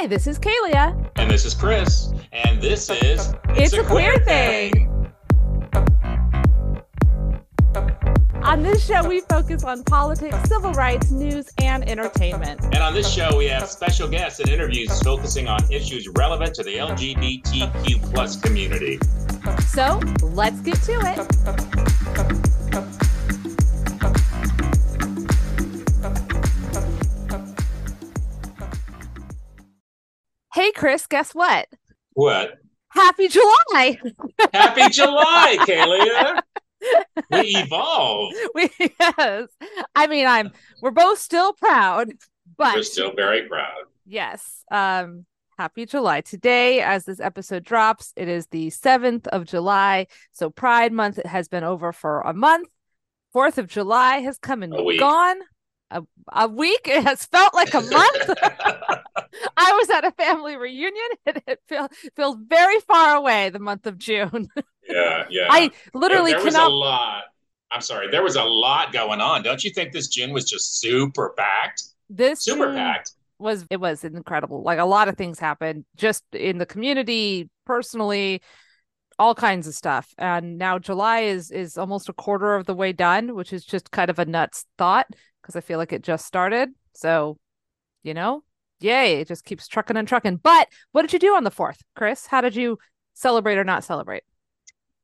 Hi, this is Kaylia. And this is Chris. And this is It's, a, queer, Thang. On this show, we focus on politics, civil rights, news, and entertainment. And on this show, we have special guests and interviews focusing on issues relevant to the LGBTQ plus community. So let's get to it. Hey, Chris, guess what? What? Happy July! Happy July, Kaylia. We evolved. We, yes. I mean, I'm, we're both still proud, but We're still very proud. Yes. Um happy July. Today as this episode drops, it is the 7th of July. So Pride month has been over for a month. 4th of July has come and gone. A, a week it has felt like a month. I was at a family reunion and it feel, feels very far away the month of June. yeah, yeah. I There- literally there was cannot a lot. I'm sorry. There was a lot going on. Don't you think this June was just super packed? this Super packed. was it was incredible. Like a lot of things happened just in the community, personally, all kinds of stuff. And now July is is almost a quarter of the way done, which is just kind of a nuts thought because I feel like it just started. So, you know, yay, it just keeps trucking and trucking. But what did you do on the 4th, Chris? How did you celebrate or not celebrate?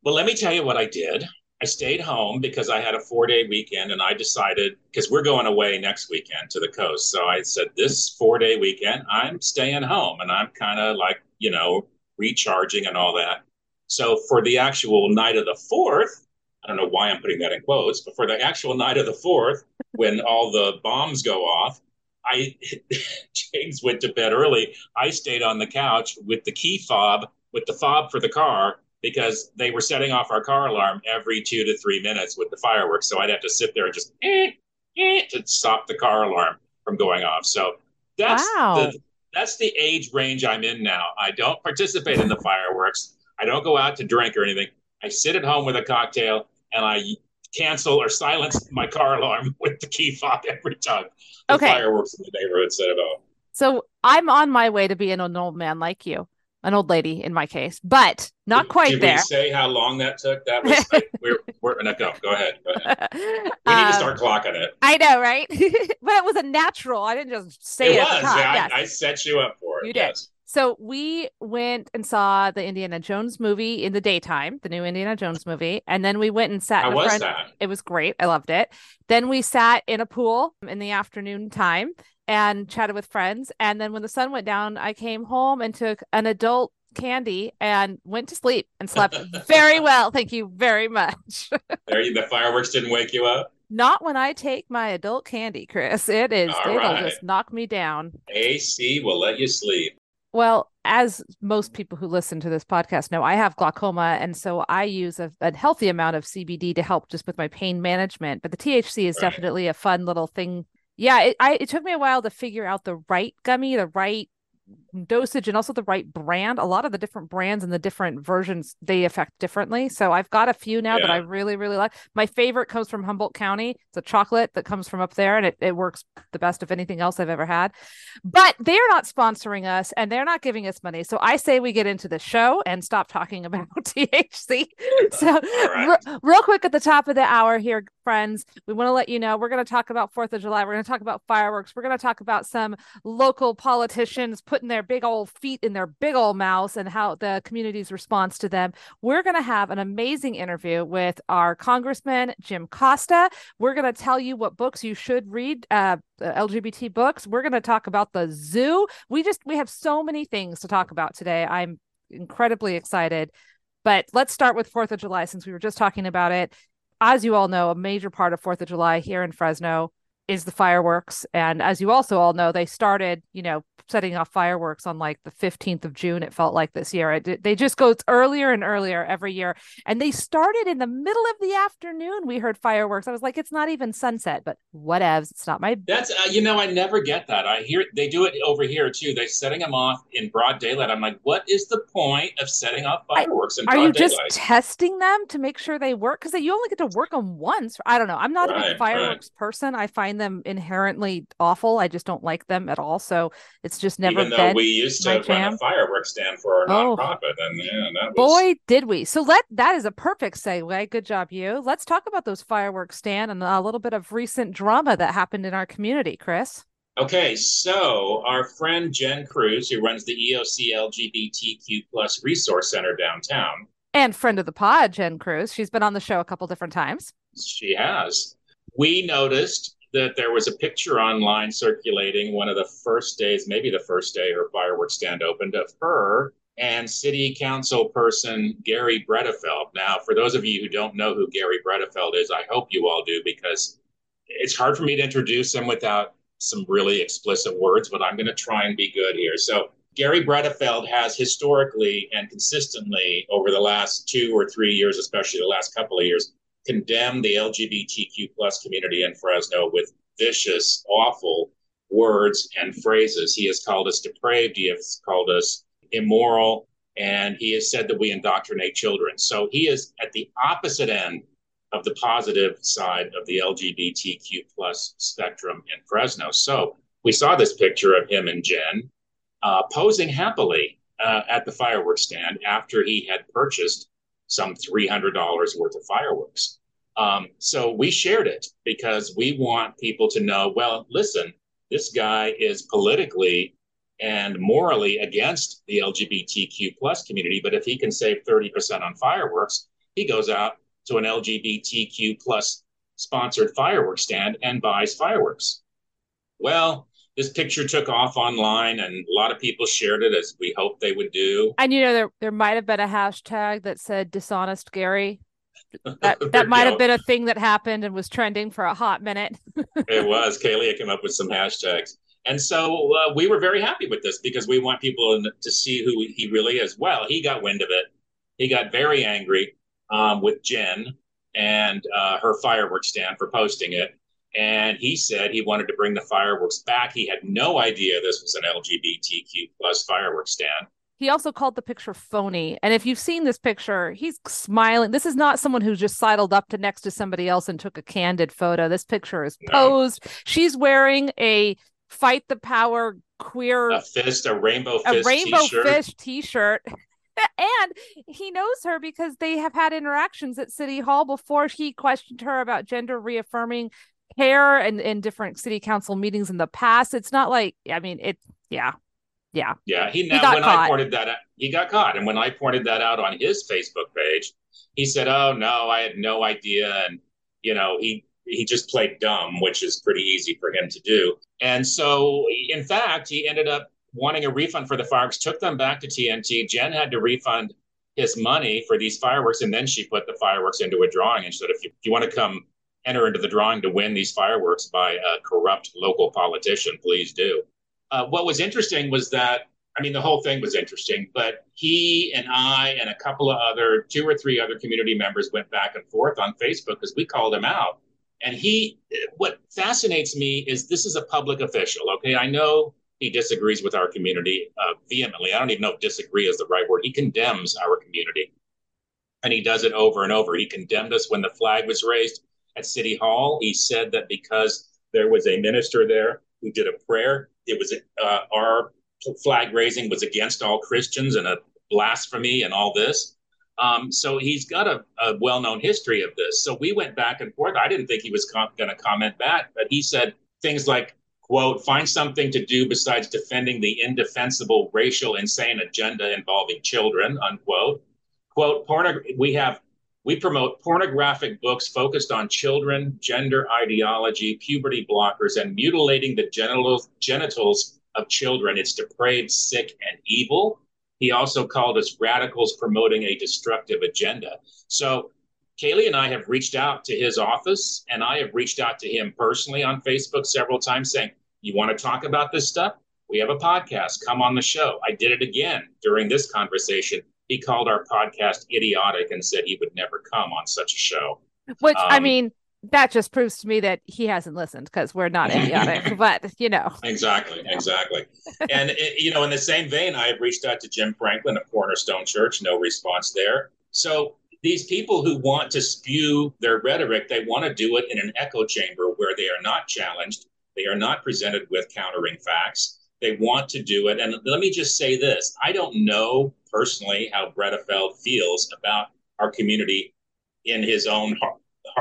Well, let me tell you what I did. I stayed home because I had a four day weekend and I decided because we're going away next weekend to the coast. So I said, this four day weekend, I'm staying home and I'm kind of like, you know, recharging and all that. So for the actual night of the fourth, I don't know why I'm putting that in quotes, but for the actual night of the fourth, when all the bombs go off, I James went to bed early. I stayed on the couch with the key fob, with the fob for the car, because they were setting off our car alarm every two to three minutes with the fireworks. So I'd have to sit there and just eh, eh, to stop the car alarm from going off. So that's Wow. the that's the age range I'm in now. I don't participate in the fireworks. I don't go out to drink or anything. I sit at home with a cocktail and I cancel or silence my car alarm with the key fob every time the Okay. fireworks in the neighborhood set it off. So I'm on my way to being an old man like you, an old lady in my case, but not Did- quite did there. say how long that took? That was like, we're we're no go go ahead. Go ahead. We need Um, to start clocking it. I know, right? but it was a natural. I didn't just say It it. was. Yeah, Yes. I, I set you up for it. You did. Yes. So we went and saw the Indiana Jones movie in the daytime, the new Indiana Jones movie, and then we went and sat. How was friend- that? It was great. I loved it. Then we sat in a pool in the afternoon time and chatted with friends. And then when the sun went down, I came home and took an adult candy and went to sleep and slept very well. Thank you very much. There, you, the fireworks didn't wake you up. Not when I take my adult candy, Chris. It is, All it'll right. just knock me down. AC will let you sleep. Well, as most people who listen to this podcast know, I have glaucoma. And so I use a, a healthy amount of CBD to help just with my pain management. But the THC is Right. definitely a fun little thing. Yeah, it, I, it took me a while to figure out the right gummy, the right dosage, and also the right brand. A lot of the different brands and the different versions, they affect differently. So I've got a few now that I really, really like. My favorite comes from Humboldt County. It's a chocolate that comes from up there, and it, it works the best of anything else I've ever had but they're not sponsoring us and they're not giving us money. So I say we get into the show and stop talking about THC. So, right. re- real quick at the top of the hour here, friends, we want to let you know we're going to talk about Fourth of July. We're going to talk about fireworks. We're going to talk about some local politicians putting their big old feet in their big old mouths and how the community's response to them. We're going to have an amazing interview with our Congressman Jim Costa. We're going to tell you what books you should read. Uh, LGBT books. We're going to talk about the zoo. We just we have so many things to talk about today. I'm incredibly excited. But let's start with 4th of July since we were just talking about it. As you all know, a major part of 4th of July here in Fresno is the fireworks. And as you also all know, they started, you know, setting off fireworks on like the 15th of June, it felt like this year. It, they just go earlier and earlier every year. And they started in the middle of the afternoon. We heard fireworks. I was like, it's not even sunset, but whatevs. It's not my That's uh, you know I never get that. I hear they do it over here too. They're setting them off in broad daylight. I'm like, what is the point of setting off I- fireworks in Are you just testing them to make sure they work? Because you only get to work them once. I don't know. I'm not a Right, big right. fireworks person. I find find them inherently awful. I just don't like them at all. So it's just never Even though been we used to run a fireworks stand for our Oh. nonprofit, and yeah, that was Boy, did we. So let that is a perfect segue. Good job, you. Let's talk about those fireworks stand and a little bit of recent drama that happened in our community, Chris. Okay, so our friend Jen Cruz, who runs the EOC LGBTQ plus resource center downtown, And friend of the pod, Jen Cruz. She's been on the show a couple different times. she has. We noticed that there was a picture online circulating one of the first days, maybe the first day her fireworks stand opened, of her and city council person Garry Bredefeld. Now, for those of you who don't know who Garry Bredefeld is, I hope you all do because it's hard for me to introduce him without some really explicit words, but I'm going to try and be good here. So, Garry Bredefeld has historically and consistently over the last two or three years, especially the last couple of years, condemned the LGBTQ plus community in Fresno with vicious, awful words and phrases. He has called us depraved. He has called us immoral. And he has said that we indoctrinate children. So he is at the opposite end of the positive side of the LGBTQ plus spectrum in Fresno. So we saw this picture of him and Jen uh, posing happily uh, at the fireworks stand after he had purchased some $300 worth of fireworks. Um, so we shared it because we want people to know well, listen, this guy is politically and morally against the LGBTQ plus community, but if he can save 30% on fireworks, he goes out to an LGBTQ plus sponsored fireworks stand and buys fireworks. Well, this picture took off online and a lot of people shared it as we hoped they would do. And you know, there there might have been a hashtag that said dishonest Gary. That that might have been a thing that happened and was trending for a hot minute. it was. Kaylee came up with some hashtags. And so uh, we were very happy with this because we want people to see who he really is. Well, he got wind of it. He got very angry um, with Jen and uh, her fireworks stand for posting it. And he said he wanted to bring the fireworks back. He had no idea this was an LGBTQ plus fireworks stand. He also called the picture phony. And if you've seen this picture, he's smiling. This is not someone who just sidled up to next to somebody else and took a candid photo. This picture is No. posed. She's wearing a fight the power queer A fist, a rainbow a fist rainbow t-shirt. fish t-shirt and he knows her because they have had interactions at city hall before he questioned her about gender reaffirming care and in different city council meetings in the past it's not like i mean it yeah yeah Yeah, he now got when caught. I pointed that out, he got caught. And when I pointed that out on his Facebook page, he said, "Oh no, I had no idea." And you know, he he just played dumb, which is pretty easy for him to do. And so, in fact, he ended up wanting a refund for the fireworks. Took them back to TNT. Jen had to refund his money for these fireworks, and then she put the fireworks into a drawing and said, "If you, if you want to come." Enter into the drawing to win these fireworks by a corrupt local politician, please do uh, what was interesting was that I mean the whole thing was interesting, but he and I and a couple of other two or three other community members went back and forth on Facebook because we called him out. And he, what fascinates me is this is a public official. Okay, I know he disagrees with our community uh, vehemently. I don't even know if disagree is the right word. He condemns our community, and he does it over and over. He condemned us when the flag was raised at City Hall. He said that because there was a minister there who did a prayer, it was uh, our flag raising was against all Christians and a blasphemy and all this. Um, so he's got a, a well-known history of this. So we went back and forth. I didn't think he was com- going to comment back, but he said things like, "quote Find something to do besides defending the indefensible racial insane agenda involving children." Unquote. Quote: Porno- We have we promote pornographic books focused on children, gender ideology, puberty blockers, and mutilating the genitals of children. It's depraved, sick, and evil. He also called us radicals promoting a destructive agenda. So Kaylee and I have reached out to his office, and I have reached out to him personally on Facebook several times saying, You want to talk about this stuff? We have a podcast. Come on the show. I did it again during this conversation. He called our podcast idiotic and said he would never come on such a show. which i Um, mean that just proves to me that he hasn't listened because we're not idiotic but you know Exactly, exactly. and it, you know, in the same vein, I have reached out to Jim Franklin of Cornerstone Church. No response there. So these people who want to spew their rhetoric, they want to do it in an echo chamber where they are not challenged, they are not presented with countering facts. They want to do it. And let me just say this I don't know personally how Bredefeld feels about our community in his own heart,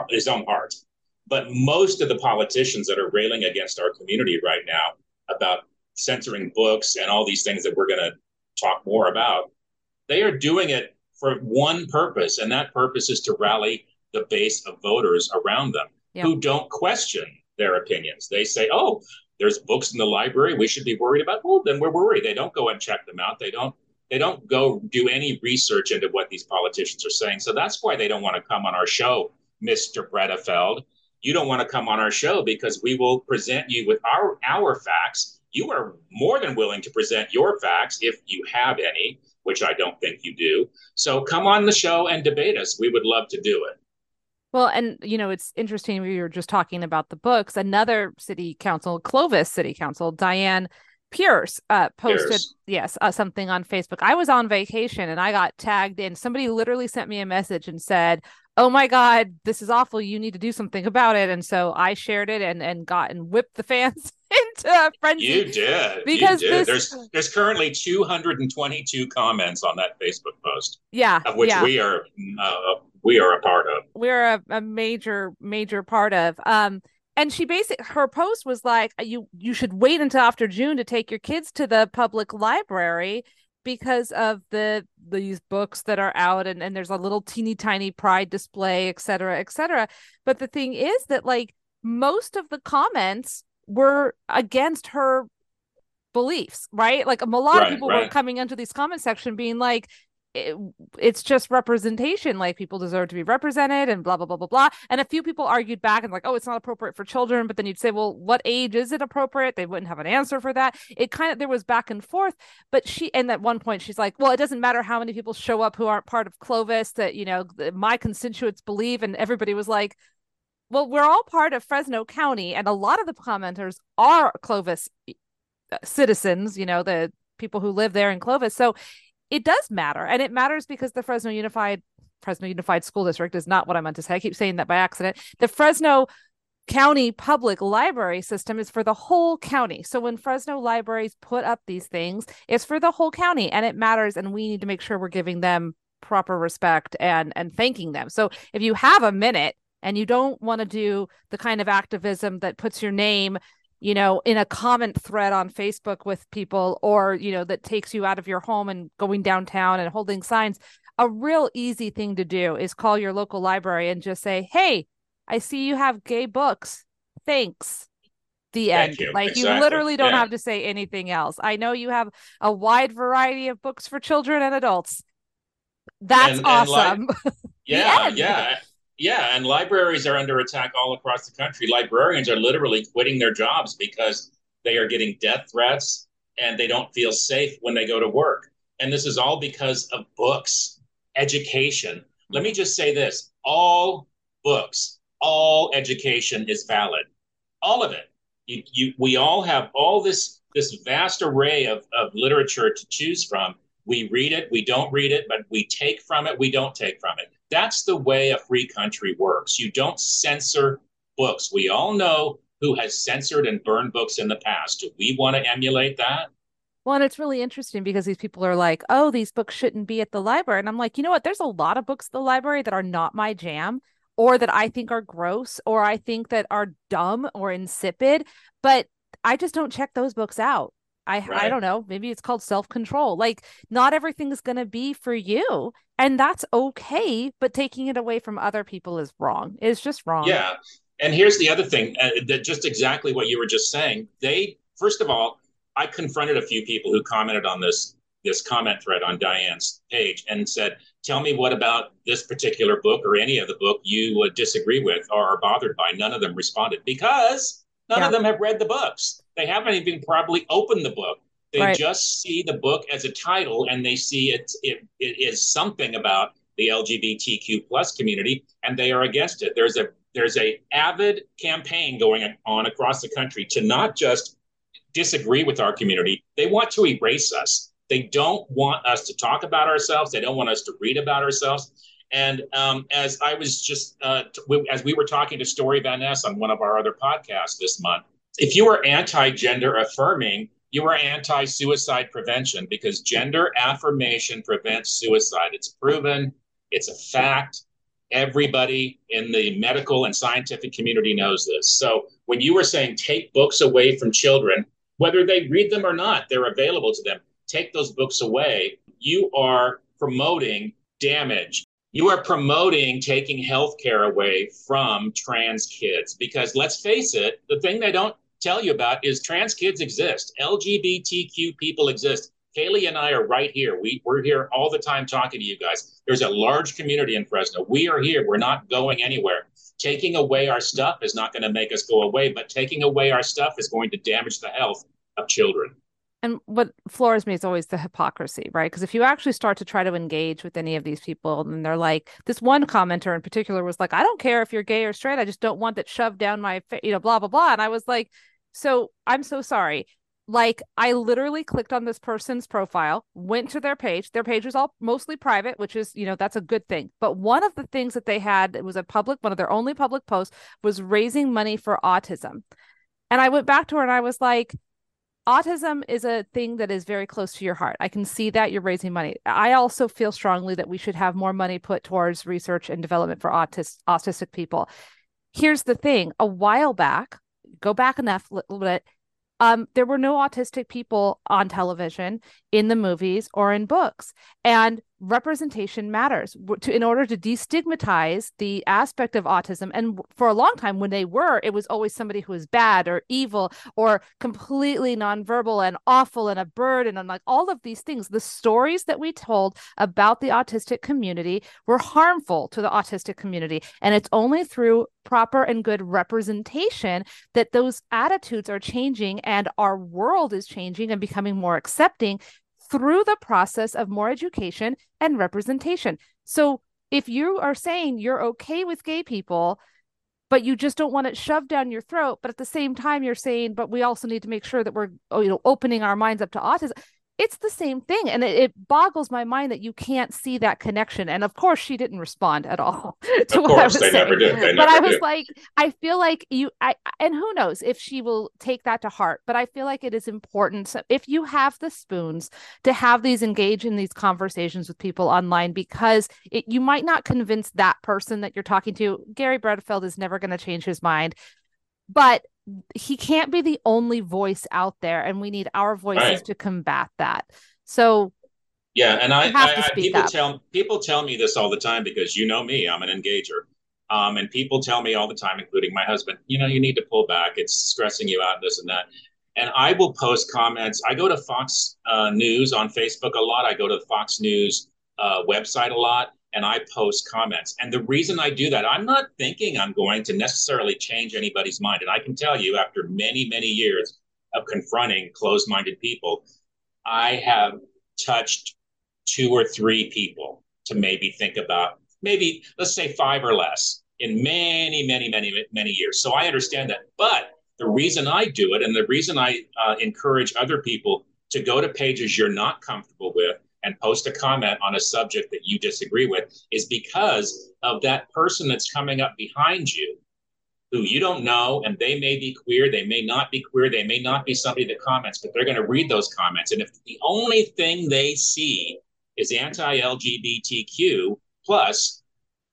his own heart. But most of the politicians that are railing against our community right now about censoring books and all these things that we're going to talk more about, they are doing it for one purpose, and that purpose is to rally the base of voters around them yep. who don't question their opinions. They say, "Oh, there's books in the library we should be worried about." Well, then we're worried. They don't go and check them out. They don't. They don't go do any research into what these politicians are saying. So that's why they don't want to come on our show, Mr. Bredefeld. You don't want to come on our show because we will present you with our our facts. You are more than willing to present your facts if you have any which I don't think you do. So come on the show and debate us. We would love to do it. Well, and you know, it's interesting. We were just talking about the books. Another city council, Clovis City Council, Diane Pearce uh, posted Pearce. yes uh, something on Facebook. I was on vacation and I got tagged in. Somebody literally sent me a message and said, "Oh my God, this is awful. You need to do something about it." And so I shared it and and got and whipped the fans into a frenzy. You did because you did. This... there's there's currently 222 comments on that Facebook post. Yeah, of which yeah. we are uh, we are a part of. We're a, a major major part of. Um, and she basically her post was like uh, you you should wait until after june to take your kids to the public library because of the these books that are out and, and there's a little teeny tiny pride display et cetera et cetera but the thing is that like most of the comments were against her beliefs right like a lot right, of people right. were coming into these comment section being like it, it's just representation like people deserve to be represented and blah blah blah blah blah. And a few people argued back and like oh it's not appropriate for children but then you'd say well what age is it appropriate? They wouldn't have an answer for that. It kind of there was back and forth but she and at one point she's like well it doesn't matter how many people show up who aren't part of clovis that you know my constituents believe and everybody was like well we're all part of fresno county and a lot of the commenters are clovis uh, citizens you know the people who live there in clovis. So it does matter. And it matters because the Fresno Unified Fresno Unified School District is not what I meant to say. I keep saying that by accident. The Fresno County Public Library System is for the whole county. So when Fresno libraries put up these things, it's for the whole county and it matters. And we need to make sure we're giving them proper respect and and thanking them. So if you have a minute and you don't want to do the kind of activism that puts your name you know, in a comment thread on Facebook with people or, you know, that takes you out of your home and going downtown and holding signs, a real easy thing to do is call your local library and just say, Hey, I see you have gay books. Thanks. The end. You. Like exactly. you literally don't yeah. have to say anything else. I know you have a wide variety of books for children and adults. That's and, awesome. And li- yeah, yeah. Yeah, and libraries are under attack all across the country. Librarians are literally quitting their jobs because they are getting death threats and they don't feel safe when they go to work. And this is all because of books, education. Let me just say this all books, all education is valid. All of it. You, you, we all have all this, this vast array of, of literature to choose from. We read it, we don't read it, but we take from it, we don't take from it. That's the way a free country works. You don't censor books. We all know who has censored and burned books in the past. Do we want to emulate that? Well, and it's really interesting because these people are like, oh, these books shouldn't be at the library. And I'm like, you know what? There's a lot of books at the library that are not my jam or that I think are gross or I think that are dumb or insipid, but I just don't check those books out. I right. I don't know, maybe it's called self-control. Like not everything's going to be for you and that's okay, but taking it away from other people is wrong. It's just wrong. Yeah. And here's the other thing, uh, that just exactly what you were just saying. They first of all, I confronted a few people who commented on this this comment thread on Diane's page and said, "Tell me what about this particular book or any of the book you would disagree with or are bothered by." None of them responded because none yeah. of them have read the books. They haven't even probably opened the book. They right. just see the book as a title and they see it, it, it is something about the LGBTQ plus community and they are against it. There's a there's a avid campaign going on across the country to not just disagree with our community, they want to erase us. They don't want us to talk about ourselves. They don't want us to read about ourselves. And um, as I was just, uh, t- as we were talking to Story Van Ness on one of our other podcasts this month, if you were anti gender affirming, you were anti suicide prevention because gender affirmation prevents suicide. It's proven, it's a fact. Everybody in the medical and scientific community knows this. So when you were saying take books away from children, whether they read them or not, they're available to them. Take those books away. You are promoting damage you are promoting taking health care away from trans kids because let's face it, the thing they don't tell you about is trans kids exist. LGBTQ people exist. Kaylee and I are right here. We, we're here all the time talking to you guys. There's a large community in Fresno. We are here. We're not going anywhere. Taking away our stuff is not going to make us go away, but taking away our stuff is going to damage the health of children and what floors me is always the hypocrisy, right? Because if you actually start to try to engage with any of these people, and they're like, this one commenter in particular was like, I don't care if you're gay or straight, I just don't want that shoved down my, you know, blah blah blah. And I was like, so I'm so sorry. Like I literally clicked on this person's profile, went to their page. Their page was all mostly private, which is, you know, that's a good thing. But one of the things that they had, it was a public, one of their only public posts was raising money for autism. And I went back to her and I was like, autism is a thing that is very close to your heart. I can see that you're raising money. I also feel strongly that we should have more money put towards research and development for autis- autistic people. Here's the thing a while back, go back enough a little bit, um, there were no autistic people on television, in the movies, or in books. And representation matters to, in order to destigmatize the aspect of autism. And for a long time, when they were, it was always somebody who was bad or evil or completely nonverbal and awful and a burden and like all of these things. The stories that we told about the autistic community were harmful to the autistic community. And it's only through proper and good representation that those attitudes are changing and our world is changing and becoming more accepting through the process of more education and representation. So if you are saying you're okay with gay people, but you just don't want it shoved down your throat, but at the same time you're saying, but we also need to make sure that we're you know opening our minds up to autism it's the same thing and it, it, boggles my mind that you can't see that connection and of course she didn't respond at all to of what course, I was they saying. never did. They but never I was did. like I feel like you I and who knows if she will take that to heart but I feel like it is important if you have the spoons to have these engage in these conversations with people online because it, you might not convince that person that you're talking to Garry Bredefeld is never going to change his mind but he can't be the only voice out there and we need our voices right. to combat that. So yeah and i, I, I people up. tell people tell me this all the time because you know me i'm an engager. Um, and people tell me all the time including my husband you know you need to pull back. It's stressing you out this and that. And i will post comments. I go to fox uh, news on facebook a lot. I go to the fox news uh, website a lot and I post comments. And the reason I do that, I'm not thinking I'm going to necessarily change anybody's mind. And I can tell you, after many, many years of confronting closed minded people, I have touched two or three people to maybe think about, maybe let's say five or less in many, many, many, many years. So I understand that. But the reason I do it and the reason I uh, encourage other people to go to pages you're not comfortable with and post a comment on a subject that you disagree with is because of that person that's coming up behind you who you don't know and they may be queer they may not be queer they may not be somebody that comments but they're going to read those comments. And if the only thing they see is anti-lgbtq plus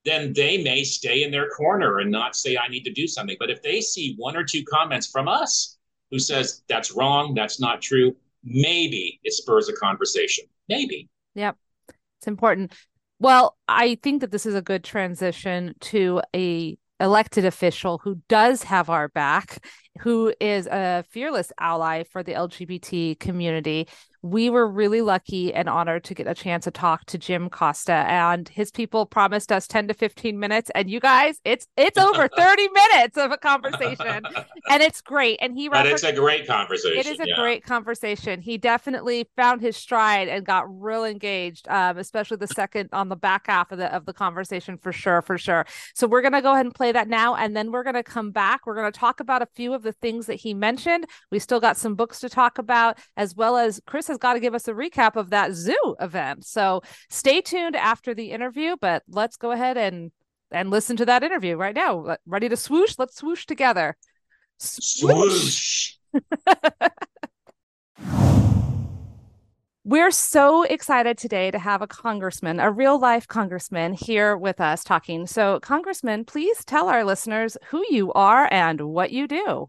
then they may stay in their corner and not say i need to do something. But if they see one or two comments from us who says that's wrong that's not true maybe it spurs a conversation maybe. Yep. It's important. Well, I think that this is a good transition to a elected official who does have our back, who is a fearless ally for the LGBT community we were really lucky and honored to get a chance to talk to Jim Costa and his people promised us 10 to 15 minutes and you guys it's it's over 30 minutes of a conversation and it's great and he but it's a great conversation it is a yeah. great conversation. He definitely found his stride and got real engaged um, especially the second on the back half of the of the conversation for sure for sure. So we're going to go ahead and play that now and then we're going to come back. We're going to talk about a few of the things that he mentioned. We still got some books to talk about as well as Chris has got to give us a recap of that zoo event. So stay tuned after the interview, but let's go ahead and and listen to that interview right now. Ready to swoosh? Let's swoosh together. Swoosh. We're so excited today to have a congressman, a real life congressman, here with us talking. So, Congressman, please tell our listeners who you are and what you do.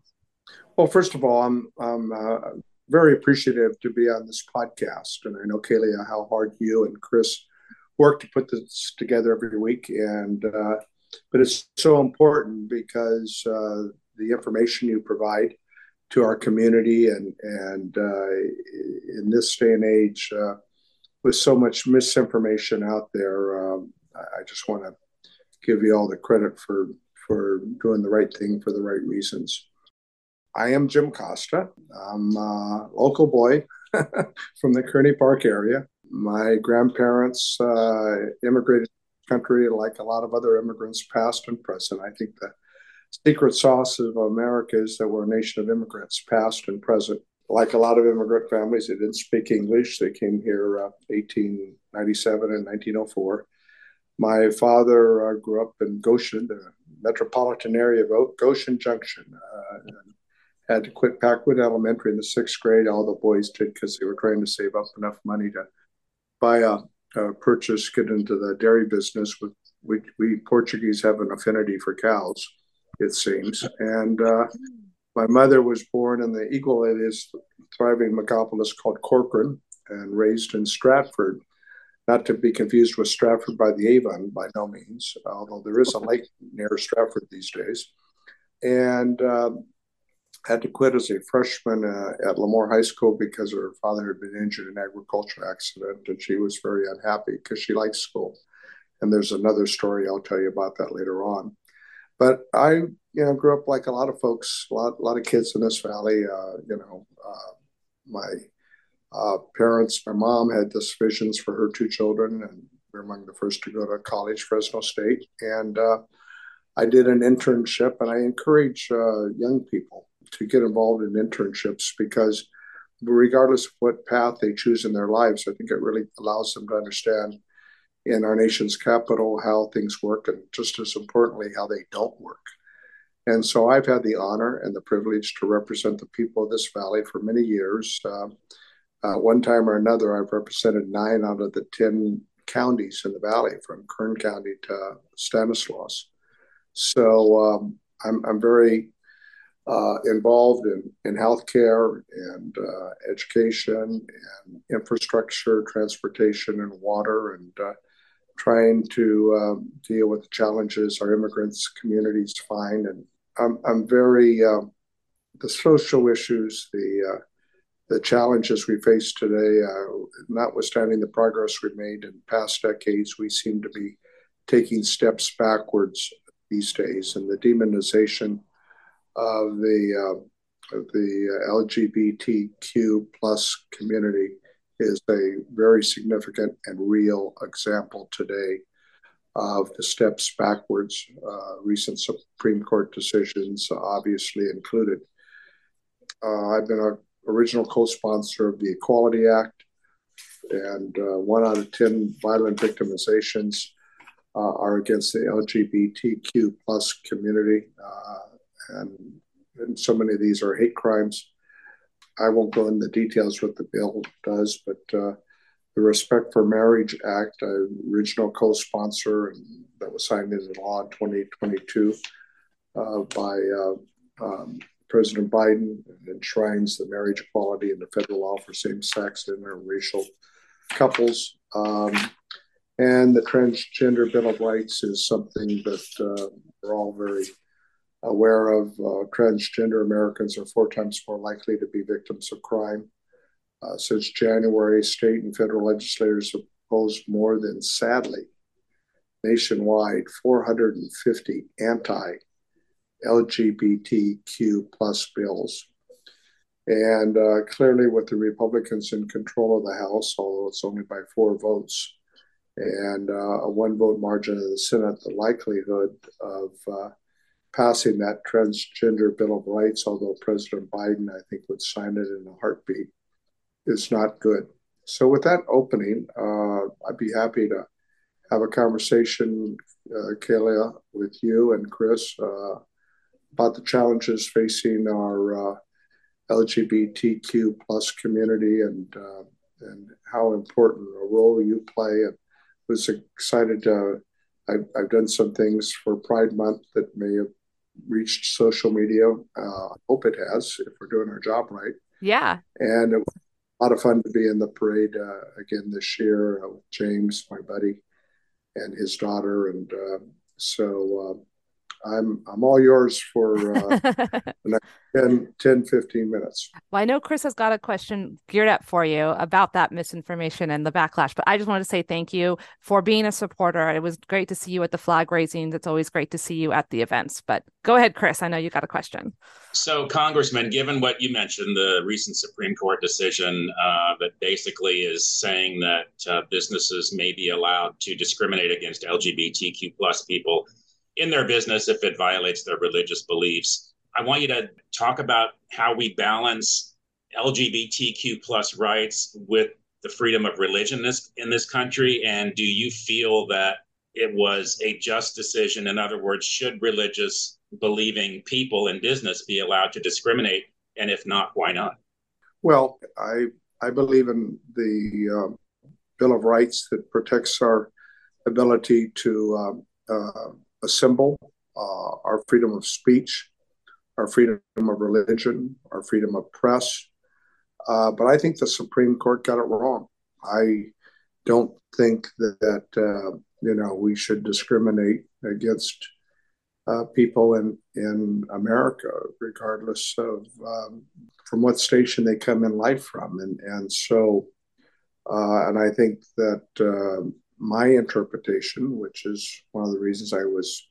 Well, first of all, I'm, I'm uh, very appreciative to be on this podcast. And I know, Kaylee, how hard you and Chris work to put this together every week. And, uh, but it's so important because uh, the information you provide to our community and and uh, in this day and age uh, with so much misinformation out there um, i just want to give you all the credit for for doing the right thing for the right reasons i am jim costa i'm a local boy from the kearney park area my grandparents uh, immigrated country like a lot of other immigrants past and present i think the secret sauce of America is that we're a nation of immigrants, past and present. Like a lot of immigrant families, they didn't speak English. They came here uh, 1897 and 1904. My father uh, grew up in Goshen, the metropolitan area of Goshen Junction. Uh, had to quit Packwood Elementary in the sixth grade. All the boys did because they were trying to save up enough money to buy a, a purchase, get into the dairy business. With we, we Portuguese have an affinity for cows it seems. And uh, my mother was born in the equally as thriving megapolis called Corcoran and raised in Stratford, not to be confused with Stratford by the Avon, by no means, although there is a lake near Stratford these days. And uh, had to quit as a freshman uh, at Lemoore High School because her father had been injured in an agriculture accident, and she was very unhappy because she liked school. And there's another story I'll tell you about that later on. But I, you know, grew up like a lot of folks, a lot, a lot of kids in this valley. Uh, you know, uh, my uh, parents, my mom had this visions for her two children, and we are among the first to go to college, Fresno State. And uh, I did an internship, and I encourage uh, young people to get involved in internships because regardless of what path they choose in their lives, I think it really allows them to understand in our nation's capital how things work and just as importantly how they don't work. And so i've had the honor and the privilege to represent the people of this valley for many years. Uh, uh, one time or another i've represented nine out of the 10 counties in the valley from kern county to stanislaus. So um, I'm, I'm very involved in, in healthcare and uh, education and infrastructure, transportation, and water, and uh, trying to um, deal with the challenges our immigrants communities find. And I'm, I'm very, uh, the social issues, the, uh, the challenges we face today, uh, notwithstanding the progress we've made in past decades, we seem to be taking steps backwards these days. And the demonization of the, uh, of the LGBTQ plus community is a very significant and real example today of the steps backwards. Uh, recent Supreme Court decisions obviously included. Uh, I've been an original co-sponsor of the Equality Act, and uh, one out of ten violent victimizations uh, are against the LGBTQ plus community, uh, and, and so many of these are hate crimes. I won't go into details what the bill does, but uh, the Respect for Marriage Act, original co-sponsor, that was signed into law in 2022 uh, by uh, um, President Biden, enshrines the marriage equality in the federal law for same-sex and interracial couples. Um, and the Transgender Bill of Rights is something that uh, we're all very aware of uh, transgender Americans are four times more likely to be victims of crime. Uh, since January, state and federal legislators have proposed more than, sadly, nationwide 450 anti LGBTQ plus bills. And uh, clearly, with the Republicans in control of the House, although it's only by four votes, and uh, a one vote margin in the Senate, the likelihood of uh, passing that transgender Bill of Rights, although President Biden, I think, would sign it in a heartbeat, is not good. So, with that opening, uh, I'd be happy to have a conversation, uh, Kaylia, with you and Chris uh, about the challenges facing our uh, LGBTQ plus community and uh, and how important a role you play. And was excited to. I've, I've done some things for Pride Month that may have reached social media. Uh, I hope it has if we're doing our job right. Yeah. And it was a lot of fun to be in the parade uh, again this year uh, with James, my buddy, and his daughter. And uh, so uh, I'm I'm all yours for uh, the next 10, 10, 15 minutes. Well, I know Chris has got a question geared up for you about that misinformation and the backlash, but I just wanted to say thank you for being a supporter. It was great to see you at the flag raising. It's always great to see you at the events. But go ahead, Chris. I know you got a question. So, Congressman, given what you mentioned, the recent Supreme Court decision uh, that basically is saying that uh, businesses may be allowed to discriminate against LGBTQ plus people in their business if it violates their religious beliefs. I want you to talk about how we balance LGBTQ plus rights with the freedom of religion in this, country. And do you feel that it was a just decision? In other words, should religious believing people in business be allowed to discriminate? And if not, why not? Well, I I believe in the uh, Bill of Rights that protects our ability to um, uh, assemble, uh, our freedom of speech, our freedom of religion, our freedom of press. Uh, but I think the Supreme Court got it wrong. I don't think that, that uh, you know we should discriminate against uh, people in in America, regardless of um, from what station they come in life from, and and so. Uh, and I think that uh, my interpretation, which is one of the reasons I was,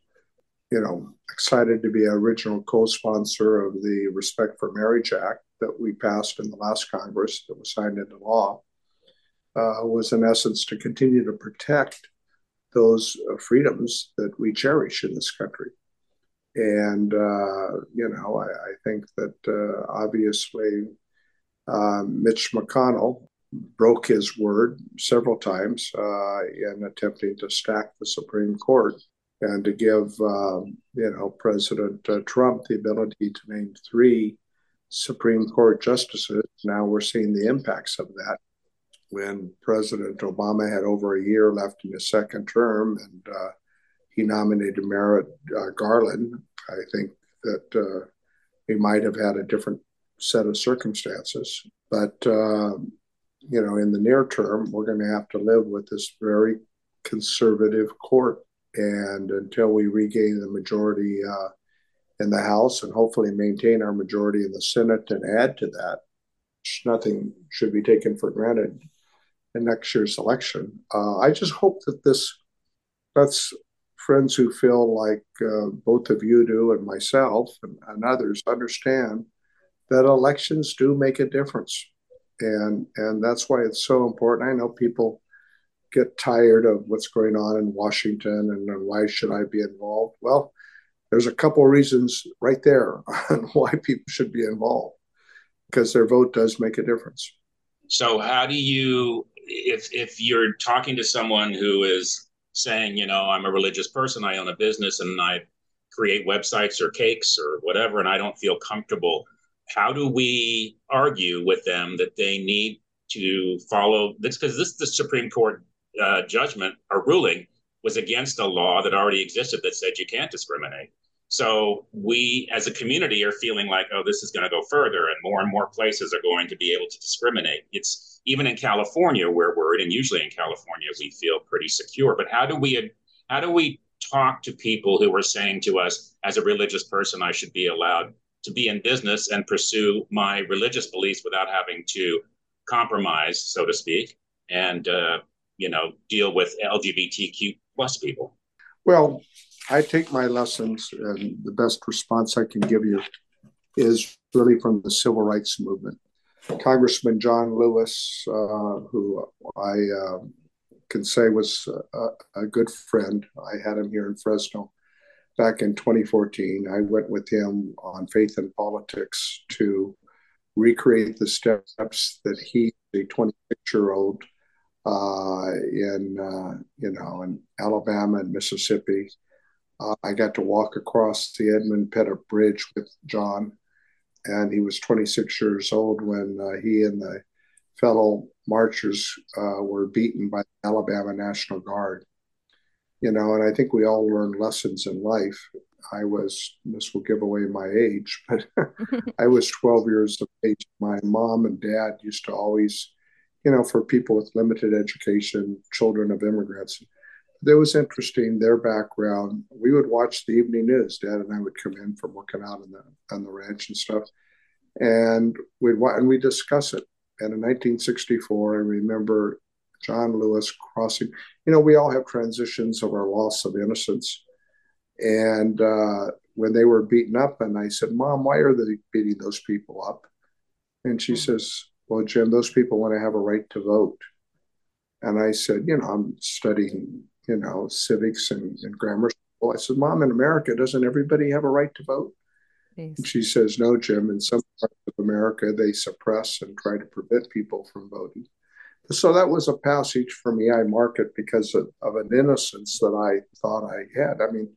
you know, excited to be an original co-sponsor of the Respect for Marriage Act that we passed in the last Congress that was signed into law, uh, was in essence to continue to protect those uh, freedoms that we cherish in this country. And, uh, you know, I, I think that uh, obviously uh, Mitch McConnell broke his word several times uh, in attempting to stack the Supreme Court and to give um, you know President uh, Trump the ability to name three Supreme Court justices. Now we're seeing the impacts of that. When President Obama had over a year left in his second term, and uh, he nominated Merrick uh, Garland, I think that uh, he might have had a different set of circumstances. But um, you know, in the near term, we're going to have to live with this very conservative court. And until we regain the majority uh, in the House and hopefully maintain our majority in the Senate and add to that, nothing should be taken for granted in next year's election. Uh, I just hope that this, that's friends who feel like uh, both of you do and myself and, and others understand that elections do make a difference and and that's why it's so important. I know people get tired of what's going on in Washington and, and why should I be involved? Well, there's a couple reasons right there on why people should be involved because their vote does make a difference. So how do you if if you're talking to someone who is saying, you know, I'm a religious person, I own a business and I create websites or cakes or whatever and I don't feel comfortable how do we argue with them that they need to follow this because this the Supreme Court uh, judgment or ruling was against a law that already existed that said you can't discriminate. So we as a community are feeling like, oh, this is going to go further, and more and more places are going to be able to discriminate. It's even in California where we're in, and usually in California we feel pretty secure. But how do we how do we talk to people who are saying to us, as a religious person, I should be allowed to be in business and pursue my religious beliefs without having to compromise, so to speak, and uh, you know deal with LGBTQ plus people. Well, I take my lessons, and the best response I can give you is really from the civil rights movement. Congressman John Lewis, uh, who I uh, can say was a, a, good friend, I had him here in Fresno back in 2014, I went with him on Faith and Politics to recreate the steps that he a 26 year old uh, in uh, you know in Alabama and Mississippi. Uh, I got to walk across the Edmund Pettus Bridge with John, and he was 26 years old when uh, he and the fellow marchers uh, were beaten by the Alabama National Guard. You know, and I think we all learn lessons in life. I was, this will give away my age, but I was 12 years of age. My mom and dad used to always, you know, for people with limited education, children of immigrants, it was interesting their background. We would watch the evening news. Dad and I would come in from working out on the on the ranch and stuff, and we'd and we discuss it. And in 1964, I remember John Lewis crossing. You know, we all have transitions of our loss of innocence, and uh, when they were beaten up, and I said, "Mom, why are they beating those people up?" And she mm-hmm. says, "Well, Jim, those people want to have a right to vote." And I said, "You know, I'm studying you know, civics and, and grammar school. I said, Mom, in America, doesn't everybody have a right to vote? And she says, No, Jim. In some parts of America, they suppress and try to prevent people from voting. So that was a passage for me. I mark it because of, of an innocence that I thought I had. I mean,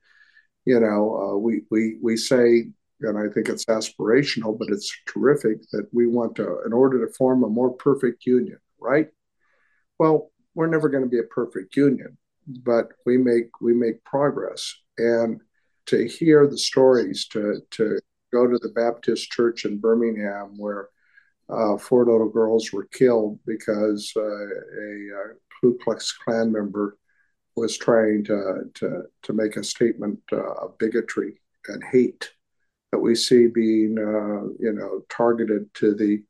you know, uh, we, we, we say, and I think it's aspirational, but it's terrific that we want to, in order to form a more perfect union, right? Well, we're never going to be a perfect union but we make we make progress. And to hear the stories, to to go to the Baptist church in Birmingham where uh, four little girls were killed because uh, a, a, Ku Klux Klan member was trying to to to make a statement uh, of bigotry and hate that we see being uh, you know targeted to the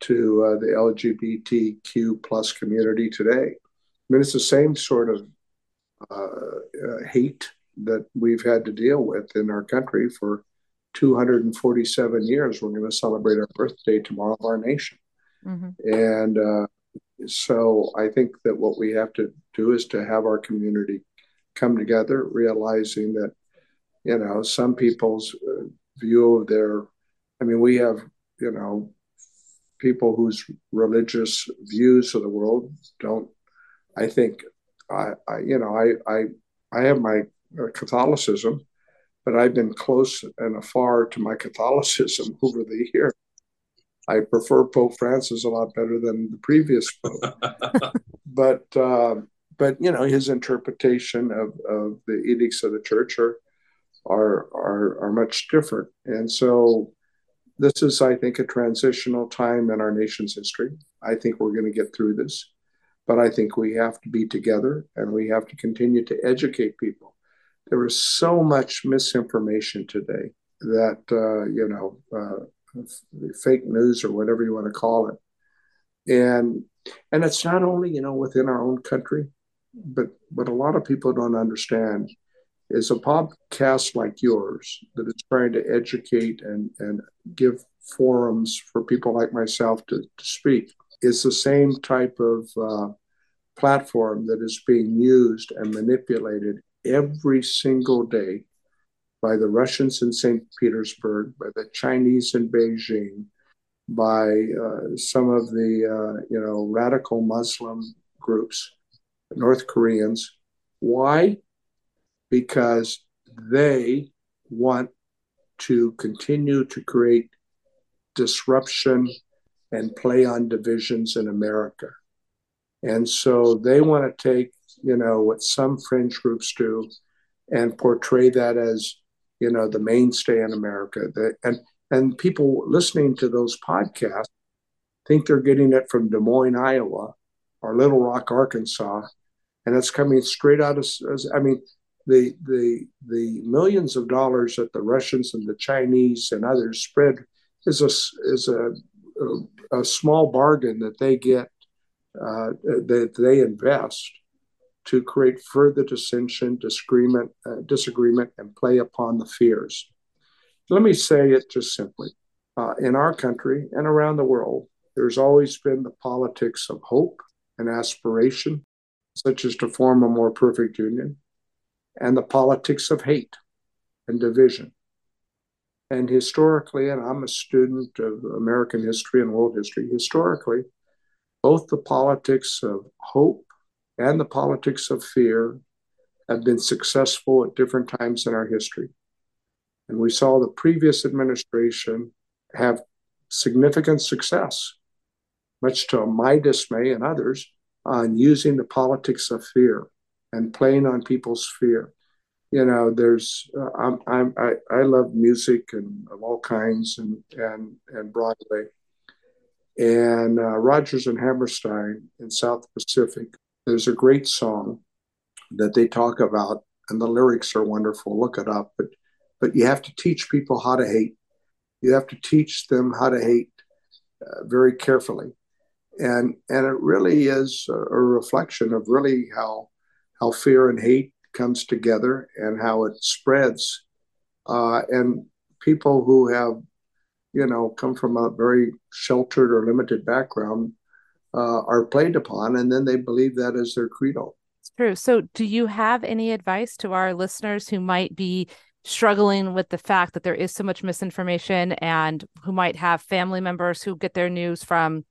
to uh, the LGBTQ plus community today. I mean, it's the same sort of uh, uh, hate that we've had to deal with in our country for 247 years. We're going to celebrate our birthday tomorrow of our nation. Mm-hmm. And uh, so I think that what we have to do is to have our community come together, realizing that, you know, some people's uh, view of their, I mean, we have, you know, people whose religious views of the world don't, I think, I, I you know, I, I, I have my uh, Catholicism, but I've been close and afar to my Catholicism over the years. I prefer Pope Francis a lot better than the previous pope, but uh, but you know his interpretation of, of the edicts of the church are, are are are much different, and so this is, I think, a transitional time in our nation's history. I think we're going to get through this. But I think we have to be together and we have to continue to educate people. There is so much misinformation today that, uh, you know, uh, fake news or whatever you want to call it. And and it's not only you know within our own country, but what a lot of people don't understand is a podcast like yours that is trying to educate and and give forums for people like myself to, to speak is the same type of uh, platform that is being used and manipulated every single day by the Russians in St. Petersburg, by the Chinese in Beijing, by uh, some of the uh, you know radical Muslim groups, North Koreans. Why? Because they want to continue to create disruption and play on divisions in America. And so they want to take, you know, what some fringe groups do and portray that as, you know, the mainstay in America. and and people listening to those podcasts think they're getting it from Des Moines, Iowa, or Little Rock, Arkansas, and it's coming straight out of. I mean, the the the millions of dollars that the Russians and the Chinese and others spread is a is a, a, a small bargain that they get uh, that they invest to create further dissension, disagreement, uh, disagreement, and play upon the fears. Let me say it just simply. Uh, in our country and around the world, there's always been the politics of hope and aspiration, such as to form a more perfect union, and the politics of hate and division. And historically, and I'm a student of American history and world history, historically, both the politics of hope and the politics of fear have been successful at different times in our history. And we saw the previous administration have significant success, much to my dismay and others, on using the politics of fear and playing on people's fear. You know, there's uh, I'm, I'm I, I love music and of all kinds and and and Broadway, and uh, Rodgers and Hammerstein in South Pacific. There's a great song that they talk about, and the lyrics are wonderful. Look it up, but but you have to teach people how to hate. You have to teach them how to hate uh, very carefully, and and it really is a, a reflection of really how how fear and hate comes together and how it spreads, uh, and people who have you know come from a very sheltered or limited background uh, are played upon, and then they believe that as their credo. It's true. So, do you have any advice to our listeners who might be struggling with the fact that there is so much misinformation and who might have family members who get their news from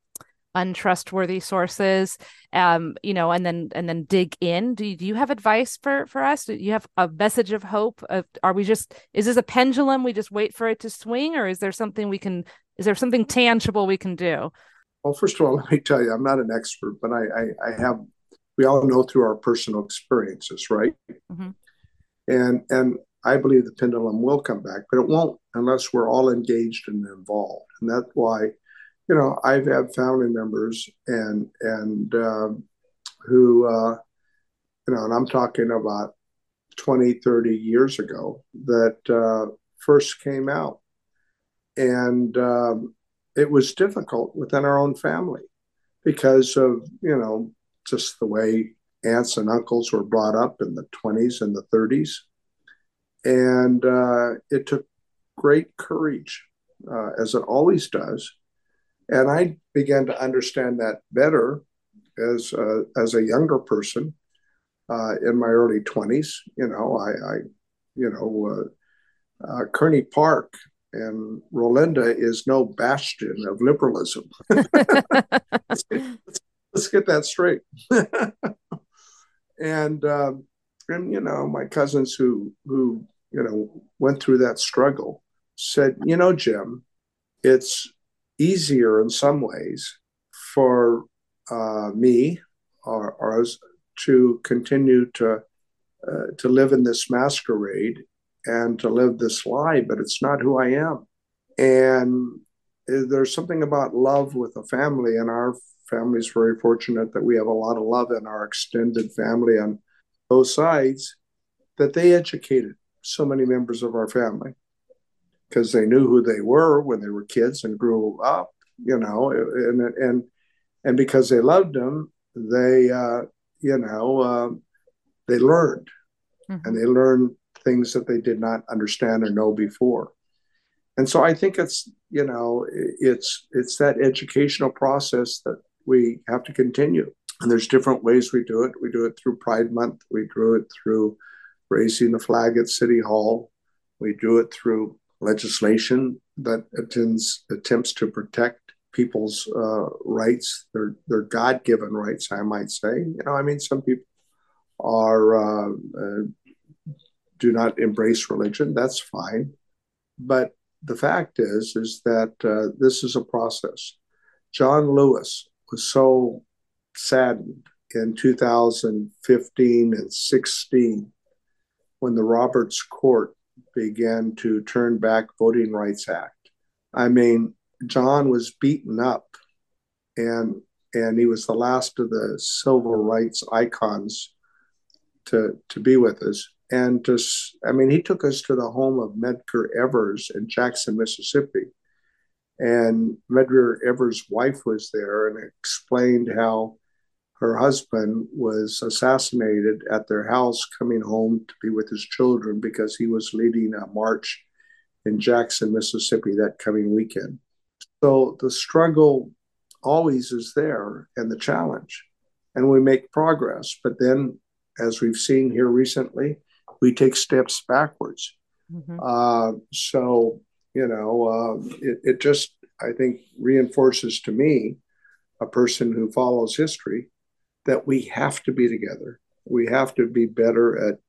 untrustworthy sources um you know and then and then dig in do you, do you have advice for for us do you have a message of hope of, are we just is this a pendulum we just wait for it to swing or is there something we can is there something tangible we can do well first of all let me tell you i'm not an expert but i i, I have we all know through our personal experiences right mm-hmm. and and I believe the pendulum will come back, but it won't unless we're all engaged and involved. And that's why, you know, I've had family members and and um, who, uh, you know, and I'm talking about 20, 30 years ago that uh, first came out, and um, it was difficult within our own family because of you know just the way aunts and uncles were brought up in the 20s and the 30s and uh, it took great courage, uh, as it always does. And I began to understand that better as uh, as a younger person uh, in my early twenties. You know, I, I you know, uh, uh, Kearney Park and Rolinda is no bastion of liberalism. let's, get, let's, get, that straight. and um, and you know, my cousins who who you know, went through that struggle, said, you know, Jim, it's easier in some ways for uh, me or, or us to continue to uh, to live in this masquerade and to live this lie, but it's not who I am. And there's something about love with a family, and our family is very fortunate that we have a lot of love in our extended family on both sides that they educated so many members of our family because they knew who they were when they were kids and grew up, you know, and and and because they loved them, they uh, you know uh, they learned, mm-hmm. and they learned things that they did not understand or know before. And so I think it's you know it's it's that educational process that we have to continue. And there's different ways we do it. We do it through Pride Month. We do it through raising the flag at City Hall. We do it through legislation that attends, attempts to protect people's uh, rights, their their God given rights, I might say. You know, I mean, some people are uh, uh, do not embrace religion. That's fine, but the fact is, is that uh, this is a process. John Lewis was so saddened in 2015 and 16 when the Roberts Court began to turn back Voting Rights Act. I mean, John was beaten up and and he was the last of the civil rights icons to to be with us and to i mean he took us to the home of medgar evers in jackson mississippi and medgar evers wife was there and explained how her husband was assassinated at their house coming home to be with his children because he was leading a march in Jackson, Mississippi that coming weekend. So the struggle always is there and the challenge. And we make progress. But then, as we've seen here recently, we take steps backwards. Mm-hmm. Uh, so, you know, uh, it, it just, I think, reinforces to me a person who follows history that we have to be together. We have to be better at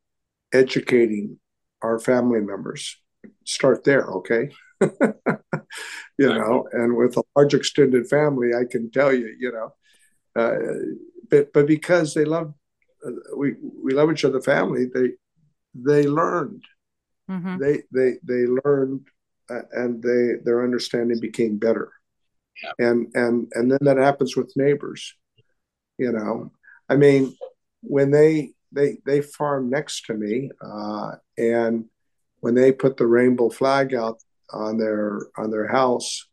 educating our family members. Start there, okay? you know, and with a large extended family, I can tell you, you know, uh, but but because they love, uh, we we love each other, family. They they learned, mm-hmm. they they they learned, uh, and they their understanding became better, yeah. and and and then that happens with neighbors, you know. I mean, when they they they farm next to me, uh, and when they put the rainbow flag out on their on their house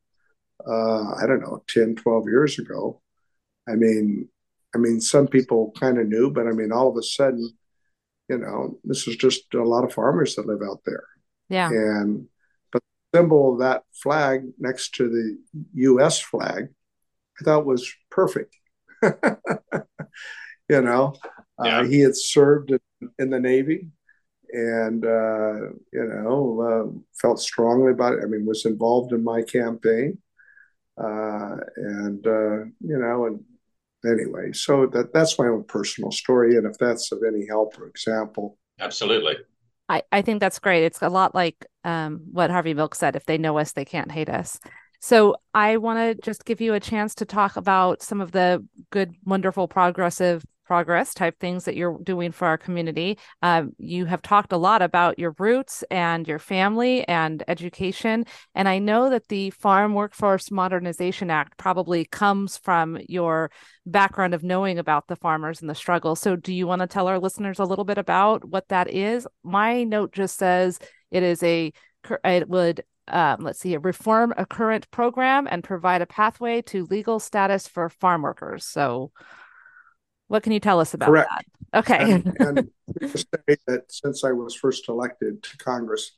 uh, i don't know 10 12 years ago i mean i mean some people kind of knew but i mean all of a sudden you know this is just a lot of farmers that live out there yeah and but the symbol of that flag next to the us flag i thought was perfect you know yeah. uh, he had served in, in the navy and uh, you know uh, felt strongly about it. I mean, was involved in my campaign, uh, and uh, you know, and anyway, so that that's my own personal story, and if that's of any help or example, absolutely. I, I think that's great. It's a lot like um, what Harvey Milk said: "If they know us, they can't hate us." So I want to just give you a chance to talk about some of the good, wonderful, progressive progress type things that you're doing for our community. Um, you have talked a lot about your roots and your family and education. And I know that the Farm Workforce Modernization Act probably comes from your background of knowing about the farmers and the struggle. So, do you want to tell our listeners a little bit about what that is? My note just says it is a it would um, let's see, reform a current program and provide a pathway to legal status for farm workers. So, what can you tell us about Correct. that? Okay. and, and to say that since I was first elected to Congress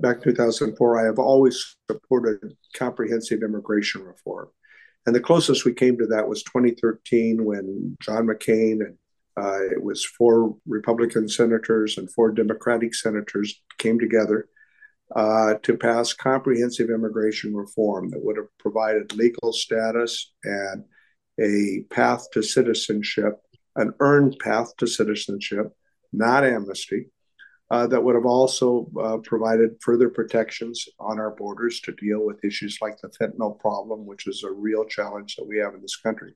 back in 2004, I have always supported comprehensive immigration reform. And the closest we came to that was 2013 when John McCain and uh, it was four Republican senators and four Democratic senators came together uh, to pass comprehensive immigration reform that would have provided legal status and a path to citizenship, an earned path to citizenship, not amnesty, uh, that would have also uh, provided further protections on our borders to deal with issues like the fentanyl problem, which is a real challenge that we have in this country.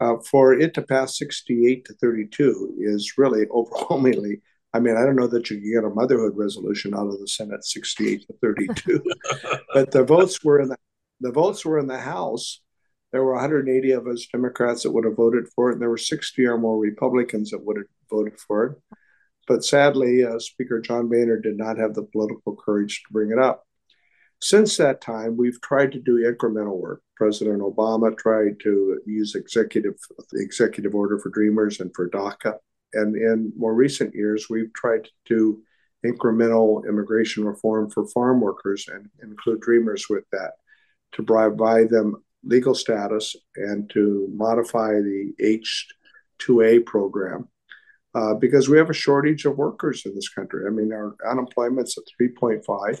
Uh, for it to pass 68 to 32 is really overwhelmingly. I mean, I don't know that you can get a motherhood resolution out of the Senate 68 to 32, but the votes were in the the votes were in the House there were 180 of us Democrats that would have voted for it, and there were 60 or more Republicans that would have voted for it. But sadly, uh, Speaker John Boehner did not have the political courage to bring it up. Since that time, we've tried to do incremental work. President Obama tried to use executive the executive order for Dreamers and for DACA, and in more recent years, we've tried to do incremental immigration reform for farm workers and include Dreamers with that to provide them legal status and to modify the H2A program uh, because we have a shortage of workers in this country. I mean, our unemployment's at 3.5.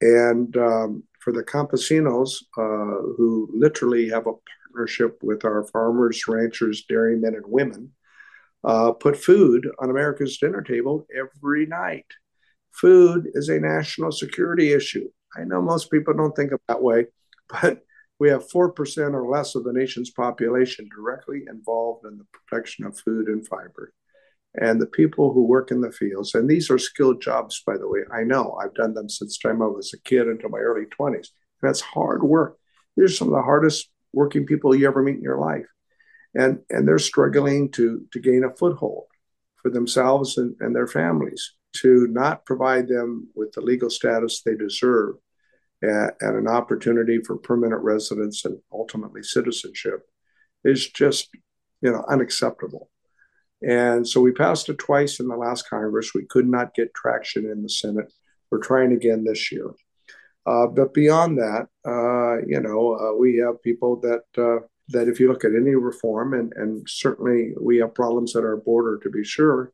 And um, for the campesinos, uh, who literally have a partnership with our farmers, ranchers, dairymen, and women, uh, put food on America's dinner table every night. Food is a national security issue. I know most people don't think of that way, but we have 4% or less of the nation's population directly involved in the protection of food and fiber. And the people who work in the fields, and these are skilled jobs, by the way. I know I've done them since time I was a kid until my early 20s. That's hard work. These are some of the hardest working people you ever meet in your life. And, and they're struggling to, to gain a foothold for themselves and, and their families, to not provide them with the legal status they deserve and, an opportunity for permanent residence and ultimately citizenship is just you know unacceptable. And so we passed it twice in the last congress. We could not get traction in the senate. We're trying again this year. Uh, but beyond that uh, you know uh, we have people that uh, that if you look at any reform and, and certainly we have problems at our border to be sure.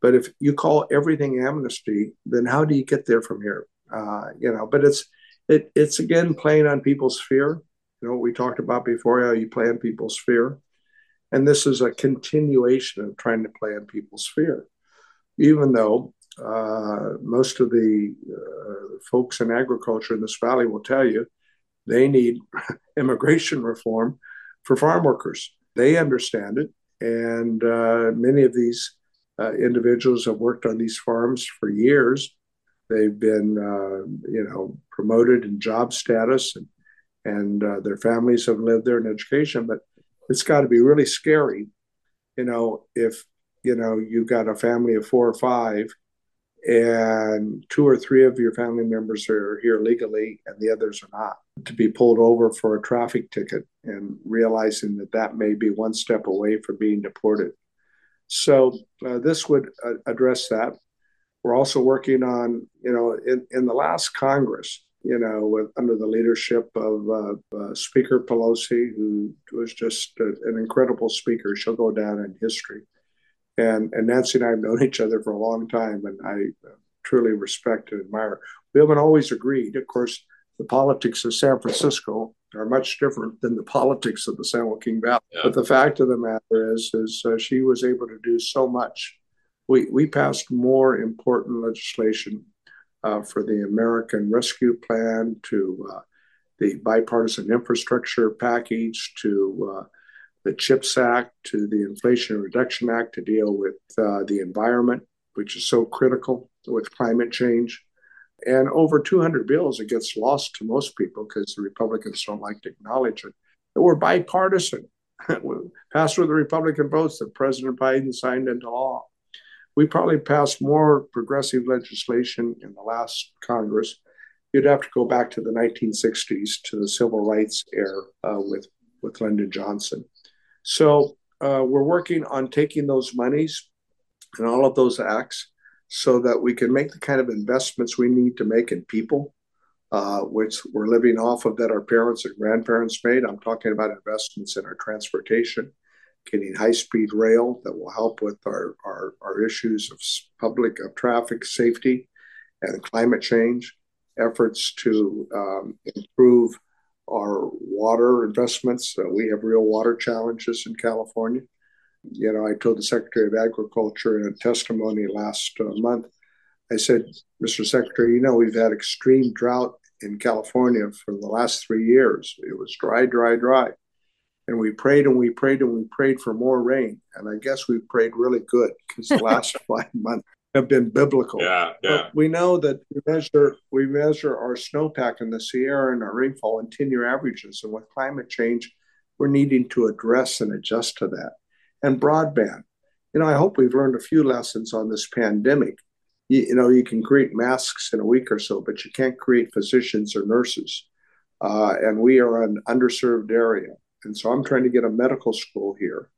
But if you call everything amnesty then how do you get there from here? Uh, you know but it's it, it's again playing on people's fear You know, we talked about before how you play on people's fear. And this is a continuation of trying to play on people's fear. Even though uh, most of the uh, folks in agriculture in this valley will tell you they need immigration reform for farm workers. They understand it. And uh, many of these uh, individuals have worked on these farms for years. They've been, uh, you know, promoted in job status, and and uh, their families have lived there in education. But it's got to be really scary, you know, if you know you've got a family of four or five, and two or three of your family members are here legally, and the others are not. To be pulled over for a traffic ticket and realizing that that may be one step away from being deported so uh, this would uh, address that. We're also working on, you know, in, in the last Congress, you know, with, under the leadership of uh, uh Speaker Pelosi, who was just a, an incredible speaker. She'll go down in history. And, and Nancy and I have known each other for a long time, and I uh, truly respect and admire. We haven't always agreed. Of course, the politics of San Francisco are much different than the politics of the San Joaquin Valley. Yeah. But the fact of the matter is, is uh, she was able to do so much. We we passed more important legislation uh, for the American Rescue Plan to uh, the bipartisan infrastructure package to uh, the CHIPS Act to the Inflation Reduction Act to deal with uh, the environment, which is so critical with climate change and over 200 bills, it gets lost to most people because the Republicans don't like to acknowledge it. That were bipartisan, passed with the Republican votes that President Biden signed into law. We probably passed more progressive legislation in the last Congress. You'd have to go back to the 1960s to the civil rights era uh, with, with Lyndon Johnson. So uh, we're working on taking those monies and all of those acts so that we can make the kind of investments we need to make in people, uh, which we're living off of that our parents and grandparents made. I'm talking about investments in our transportation, getting high speed rail that will help with our, our, our issues of public of traffic safety and climate change, efforts to um, improve our water investments. Uh, we have real water challenges in California. You know, I told the Secretary of Agriculture in a testimony last uh, month, I said, Mr. Secretary, you know, we've had extreme drought in California for the last three years. It was dry, dry, dry. And we prayed and we prayed and we prayed for more rain. And I guess we prayed really good because the last five months have been biblical. Yeah, yeah. But we know that we measure we measure our snowpack in the Sierra and our rainfall in 10 year averages. And with climate change, we're needing to address and adjust to that and broadband. You know, I hope we've learned a few lessons on this pandemic. You, you know, you can create masks in a week or so, but you can't create physicians or nurses. Uh, and we are an underserved area. And so I'm trying to get a medical school here.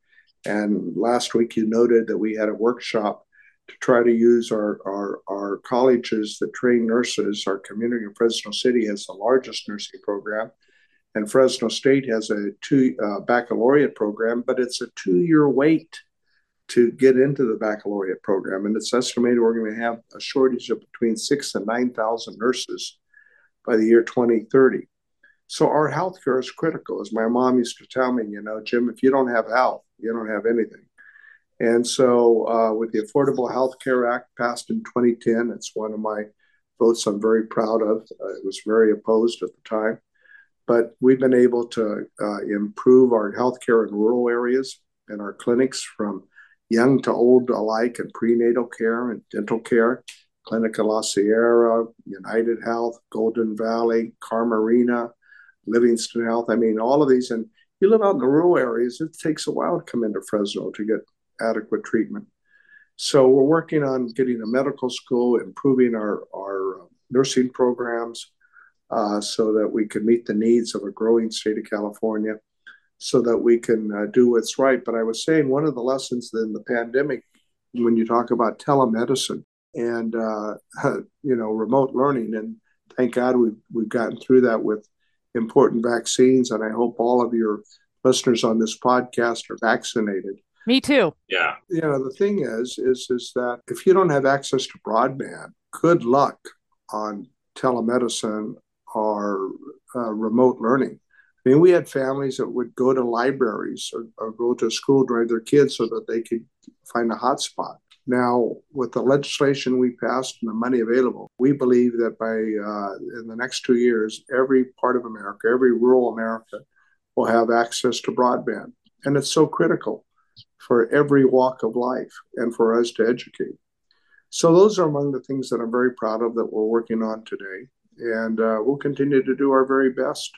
And last week you noted that we had a workshop to try to use our, our, our colleges that train nurses. Our community in Fresno City has the largest nursing program and Fresno State has a two uh, baccalaureate program, but it's a two-year wait to get into the baccalaureate program, and it's estimated we're going to have a shortage of between six and nine thousand nurses by the year 2030. So our healthcare is critical, as my mom used to tell me. You know, Jim, if you don't have health, you don't have anything. And so, uh, with the Affordable Health Care Act passed in 2010, it's one of my votes I'm very proud of. Uh, it was very opposed at the time but we've been able to uh, improve our healthcare in rural areas and our clinics from young to old alike and prenatal care and dental care. Clinica La Sierra, United Health, Golden Valley, Camarena, Livingston Health. I mean, all of these. And you live out in the rural areas, it takes a while to come into Fresno to get adequate treatment. So we're working on getting a medical school, improving our, our nursing programs, uh, so that we can meet the needs of a growing state of California, so that we can uh, do what's right. But I was saying one of the lessons in the pandemic, when you talk about telemedicine and uh, you know remote learning, and thank God we've we've gotten through that with important vaccines, and I hope all of your listeners on this podcast are vaccinated. Me too. Yeah. You know the thing is, is is that if you don't have access to broadband, good luck on telemedicine or uh, remote learning. I mean, we had families that would go to libraries or, or go to school drive their kids so that they could find a hotspot. Now, with the legislation we passed and the money available, we believe that by uh, in the next two years, every part of America, every rural America, will have access to broadband, and it's so critical for every walk of life and for us to educate. So those are among the things that I'm very proud of that we're working on today, and uh, we'll continue to do our very best.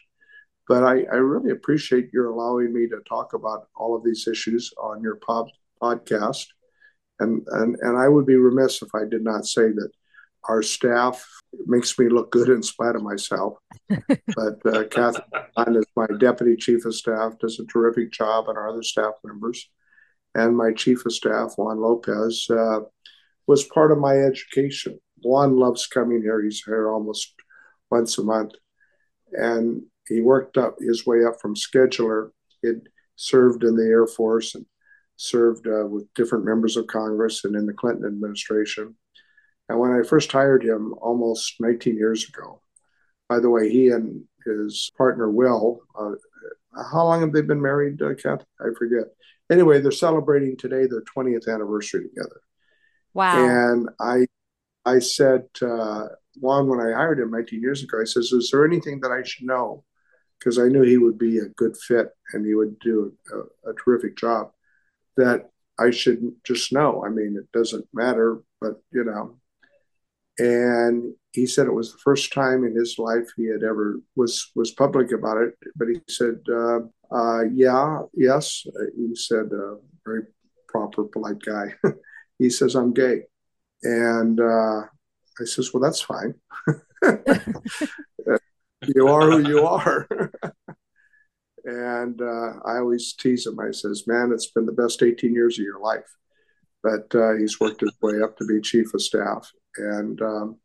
But I, I, really appreciate your allowing me to talk about all of these issues on your pod, podcast. And, and, and I would be remiss if I did not say that our staff makes me look good in spite of myself. but uh, Kathy is my deputy chief of staff, does a terrific job, and our other staff members. And my chief of staff, Juan Lopez, uh, was part of my education. Juan loves coming here. He's here almost once a month. And he worked up his way up from scheduler. He'd served in the Air Force and served uh, with different members of Congress and in the Clinton administration. And when I first hired him almost 19 years ago, by the way, he and his partner Will, uh, how long have they been married, uh, Kath? I forget. Anyway, they're celebrating today their 20th anniversary together. Wow. And I, I said, uh, Juan, when I hired him 19 years ago, I says, "Is there anything that I should know?" Because I knew he would be a good fit and he would do a, a terrific job that I shouldn't just know. I mean, it doesn't matter, but you know. And he said it was the first time in his life he had ever was was public about it. But he said, uh, uh, "Yeah, yes." He said, uh, "Very proper, polite guy." he says, "I'm gay," and uh, I says, "Well, that's fine. you are who you are." And uh, I always tease him. I says, "Man, it's been the best 18 years of your life." But uh, he's worked his way up to be chief of staff, and um,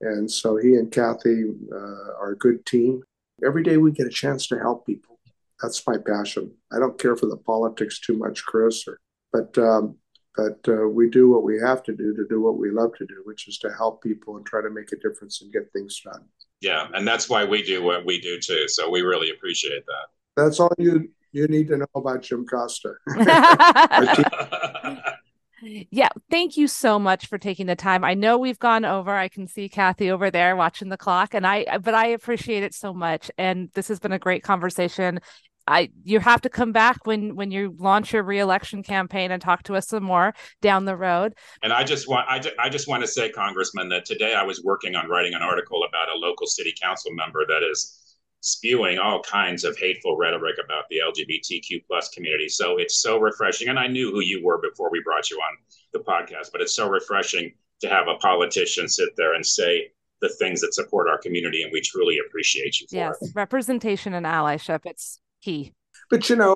and so he and Kathy uh, are a good team. Every day we get a chance to help people. That's my passion. I don't care for the politics too much, Chris, or, but um, but uh, we do what we have to do to do what we love to do, which is to help people and try to make a difference and get things done. Yeah, and that's why we do what we do too. So we really appreciate that. That's all you you need to know about Jim Costa. yeah, thank you so much for taking the time. I know we've gone over. I can see Kathy over there watching the clock, and I but I appreciate it so much. And this has been a great conversation. I you have to come back when when you launch your reelection campaign and talk to us some more down the road. And I just want I, I just want to say, Congressman, that today I was working on writing an article about a local city council member that is spewing all kinds of hateful rhetoric about the LGBTQ plus community. So it's so refreshing. And I knew who you were before we brought you on the podcast, but it's so refreshing to have a politician sit there and say the things that support our community. And we truly appreciate you for yes, it. representation and allyship. It's key. But you know,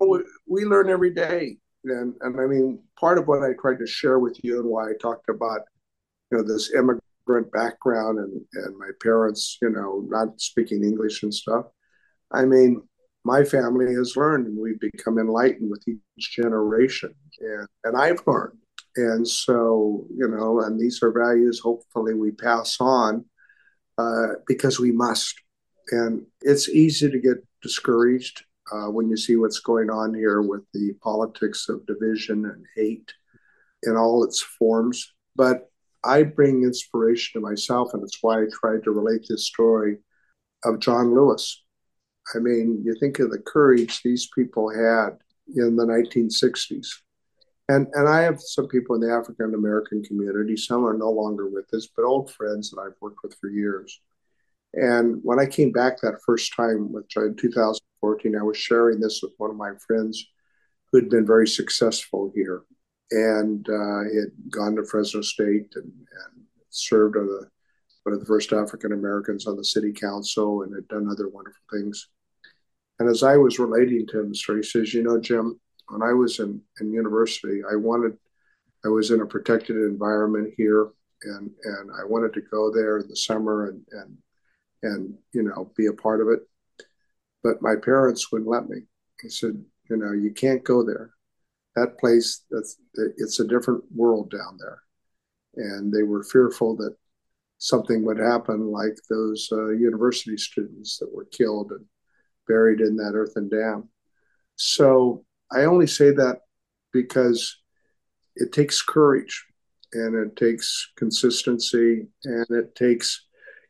we learn every day. And, and I mean, part of what I tried to share with you and why I talked about, you know, this immigrant background and, and my parents, you know, not speaking English and stuff. I mean, my family has learned and we've become enlightened with each generation. And, and I've learned. And so, you know, and these are values hopefully we pass on uh, because we must. And it's easy to get discouraged uh, when you see what's going on here with the politics of division and hate in all its forms. But I bring inspiration to myself, and it's why I tried to relate this story of John Lewis. I mean, you think of the courage these people had in the 1960s. And, and I have some people in the African American community. Some are no longer with us, but old friends that I've worked with for years. And when I came back that first time, which uh, in 2014, I was sharing this with one of my friends who had been very successful here and uh, he had gone to Fresno State and, and served as the, one of the first African Americans on the city council and had done other wonderful things. And as I was relating to him, he says, "You know, Jim, when I was in, in university, I wanted, I was in a protected environment here, and and I wanted to go there in the summer and and and you know be a part of it, but my parents wouldn't let me. He said, you know, you can't go there that place it's a different world down there. And they were fearful that something would happen like those uh, university students that were killed and buried in that earthen dam. So I only say that because it takes courage and it takes consistency and it takes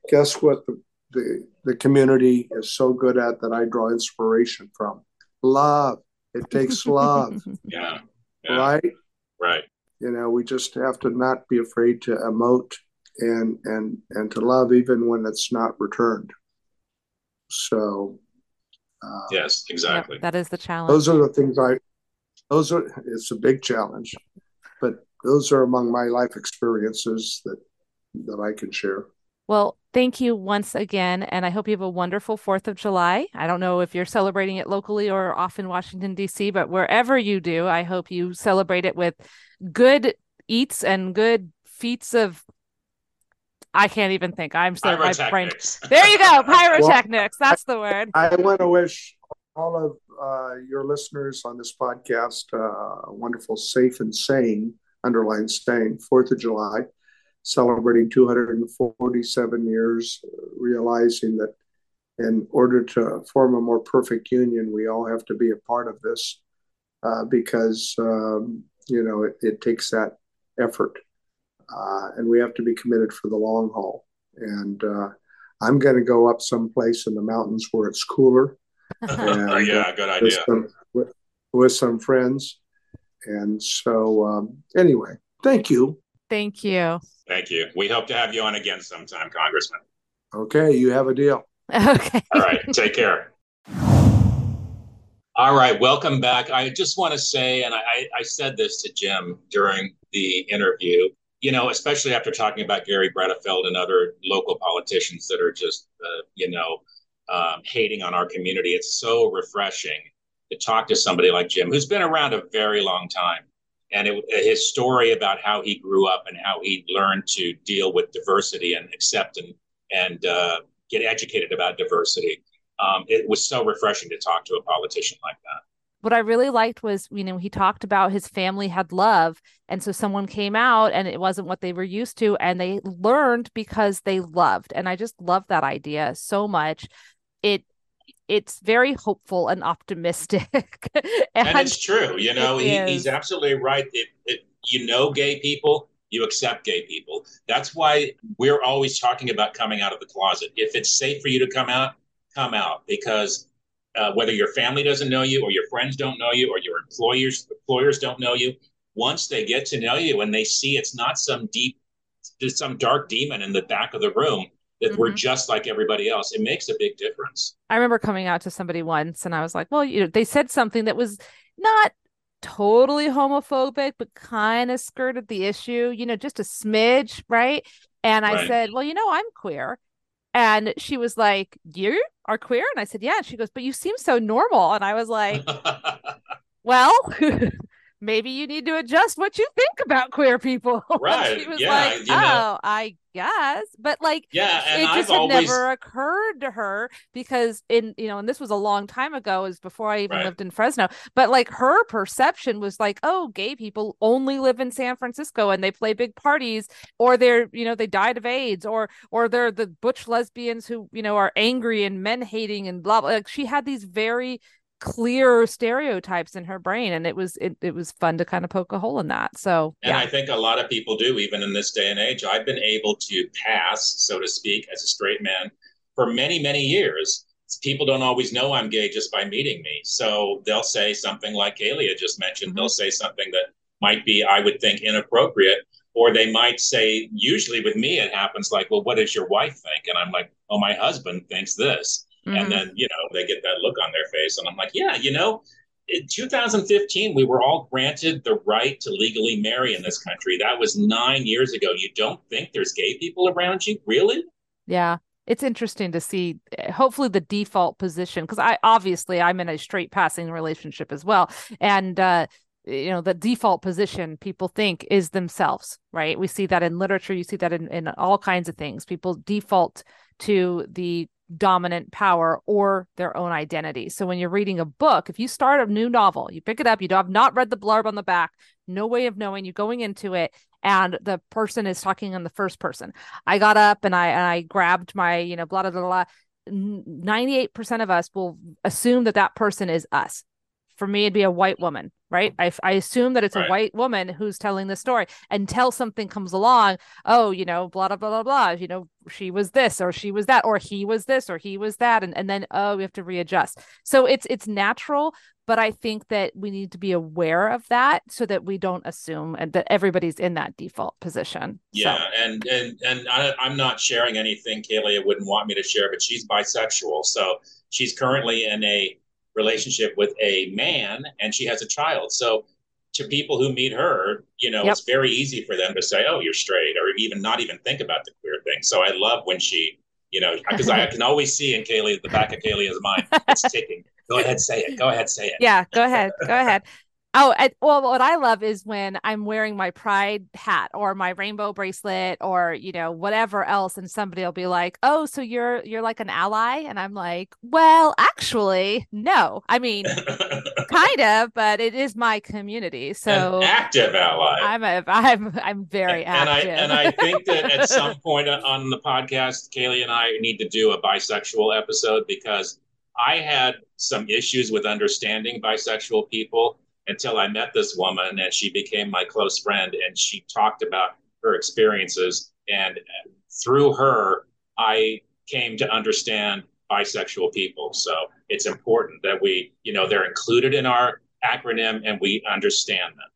guess what the, the the community is so good at that I draw inspiration from? Love it takes love yeah, yeah. right? Right. You know we just have to not be afraid to emote and and and to love even when it's not returned. So uh, yes exactly. Yep, that is the challenge. those are the things i those are it's a big challenge but those are among my life experiences that that i can share well, thank you once again. And I hope you have a wonderful 4th of July. I don't know if you're celebrating it locally or off in Washington, D.C., but wherever you do, I hope you celebrate it with good eats and good feats of. I can't even think. I'm so my brain. There you go, pyrotechnics. Well, That's the word. I want to wish all of uh, your listeners on this podcast uh, a wonderful, safe, and sane, underline sane, Fourth of July celebrating 247 years, realizing that in order to form a more perfect union, we all have to be a part of this uh, because, um, you know, it, it, takes that effort. Uh, and we have to be committed for the long haul. And uh, I'm going to go up someplace in the mountains where it's cooler. and, yeah, good idea. With some, with, with some friends. And so, um, anyway, thank you. Thank you. Thank you. We hope to have you on again sometime, Congressman. Okay, you have a deal. Okay. All right, take care. All right, welcome back. I just want to say, and I, I said this to Jim during the interview, you know, especially after talking about Garry Bredefeld and other local politicians that are just, uh, you know, um, hating on our community. It's so refreshing to talk to somebody like Jim, who's been around a very long time and it, his story about how he grew up and how he learned to deal with diversity and accept and and uh, get educated about diversity. Um, it was so refreshing to talk to a politician like that. What I really liked was, you know, he talked about his family had love. And so someone came out and it wasn't what they were used to. And they learned because they loved. And I just love that idea so much. It it's very hopeful and optimistic. and, and, it's true. You know, he, he's absolutely right. It, it, you know, gay people, you accept gay people. That's why we're always talking about coming out of the closet. If it's safe for you to come out, come out because uh, whether your family doesn't know you or your friends don't know you or your employers employers don't know you, once they get to know you and they see it's not some deep, some dark demon in the back of the room, that mm-hmm. we're just like everybody else. It makes a big difference. I remember coming out to somebody once and I was like, well, you know, they said something that was not totally homophobic, but kind of skirted the issue, you know, just a smidge, right? And I right. said, well, you know, I'm queer. And she was like, You are queer? And I said, Yeah. And she goes, But you seem so normal. And I was like, Well, maybe you need to adjust what you think about queer people. Right. she was yeah, like, oh, know. I guess. But like, yeah, it just I've had always... never occurred to her because in, you know, and this was a long time ago, is before I even right. lived in Fresno. But like her perception was like, oh, gay people only live in San Francisco and they play big parties or they're, you know, they died of AIDS or, or they're the butch lesbians who, you know, are angry and men hating and blah, blah. Like she had these very clear stereotypes in her brain and it was it, it was fun to kind of poke a hole in that so and yeah. i think a lot of people do even in this day and age. I've been able to pass so to speak as a straight man for many many years. People don't always know i'm gay just by meeting me. So they'll say something like Kaylia just mentioned. Mm-hmm. they'll say something that might be i would think inappropriate or they might say usually with me it happens like well what does your wife think? And i'm like oh my husband thinks this Mm-hmm. And then, you know, they get that look on their face. And I'm like, yeah, you know, in 2015, we were all granted the right to legally marry in this country. That was nine years ago. You don't think there's gay people around you? Really? Yeah. It's interesting to see, eh, hopefully, the default position, because I obviously I'm in a straight passing relationship as well. And, uh, you know the default position people think is themselves right we see that in literature you see that in, in all kinds of things people default to the dominant power or their own identity. So when you're reading a book, if you start a new novel, you pick it up, you have not read the blurb on the back, no way of knowing you going into it and the person is talking in the first person. I got up and I and I grabbed my, you know, blah blah blah. blah. 98% of us will assume that that person is us for me it'd be a white woman right i, I assume that it's right. a white woman who's telling the story until something comes along oh you know blah blah blah blah blah you know she was this or she was that or he was this or he was that and, and then oh we have to readjust so it's it's natural but i think that we need to be aware of that so that we don't assume that everybody's in that default position yeah so. and and and I, i'm not sharing anything Kaylia wouldn't want me to share but she's bisexual so she's currently in a relationship with a man and she has a child. So to people who meet her, you know, yep. it's very easy for them to say, "Oh, you're straight," or even not even think about the queer thing. So I love when she, you know, because I can always see in Kaylia the back of Kaylia's mind, it's ticking. Go ahead, say it. Go ahead, say it. Yeah, go ahead. Go ahead. Oh, I, well, what I love is when I'm wearing my pride hat or my rainbow bracelet or you know whatever else, and somebody will be like, "Oh, so you're you're like an ally," and I'm like, "Well, actually, no. I mean, kind of, but it is my community, so an active ally. I'm a I'm I'm very and, active, and I and I think that at some point on the podcast, Kaylia and I need to do a bisexual episode because I had some issues with understanding bisexual people until I met this woman and she became my close friend and she talked about her experiences. And through her, I came to understand bisexual people. So it's important that we, you know, they're included in our acronym and we understand them.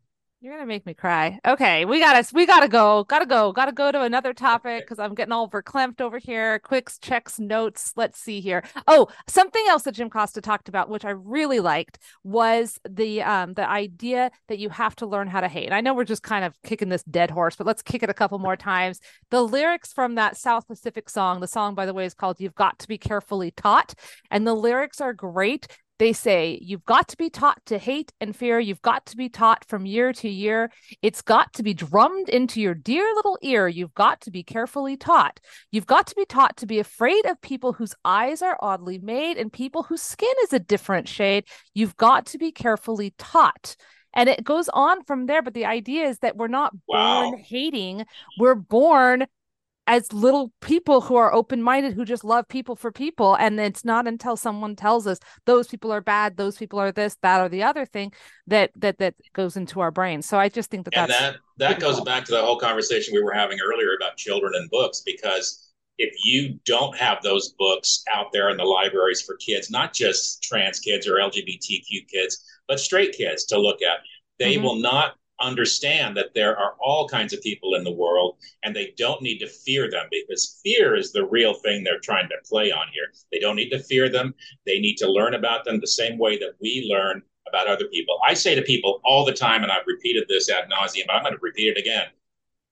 You're gonna make me cry. Okay, we gotta we gotta go, gotta go, gotta go to another topic because I'm getting all verklempt over here. Quicks, checks, notes. Let's see here. Oh, something else that Jim Costa talked about, which I really liked, was the um the idea that you have to learn how to hate. And I know we're just kind of kicking this dead horse, but let's kick it a couple more times. The lyrics from that South Pacific song, the song by the way is called "You've Got to Be Carefully Taught," and the lyrics are great they say you've got to be taught to hate and fear. You've got to be taught from year to year. It's got to be drummed into your dear little ear. You've got to be carefully taught. You've got to be taught to be afraid of people whose eyes are oddly made and people whose skin is a different shade. You've got to be carefully taught. And it goes on from there. But the idea is that we're not wow. born hating, we're born as little people who are open minded, who just love people for people. And it's not until someone tells us those people are bad, those people are this, that, or the other thing that that that goes into our brain. So I just think that and that that goes back to the whole conversation we were having earlier about children and books because if you don't have those books out there in the libraries for kids, not just trans kids or LGBTQ kids, but straight kids to look at, they mm-hmm. will not understand that there are all kinds of people in the world and they don't need to fear them because fear is the real thing they're trying to play on here. They don't need to fear them. They need to learn about them the same way that we learn about other people. I say to people all the time, and I've repeated this ad nauseum, but I'm going to repeat it again.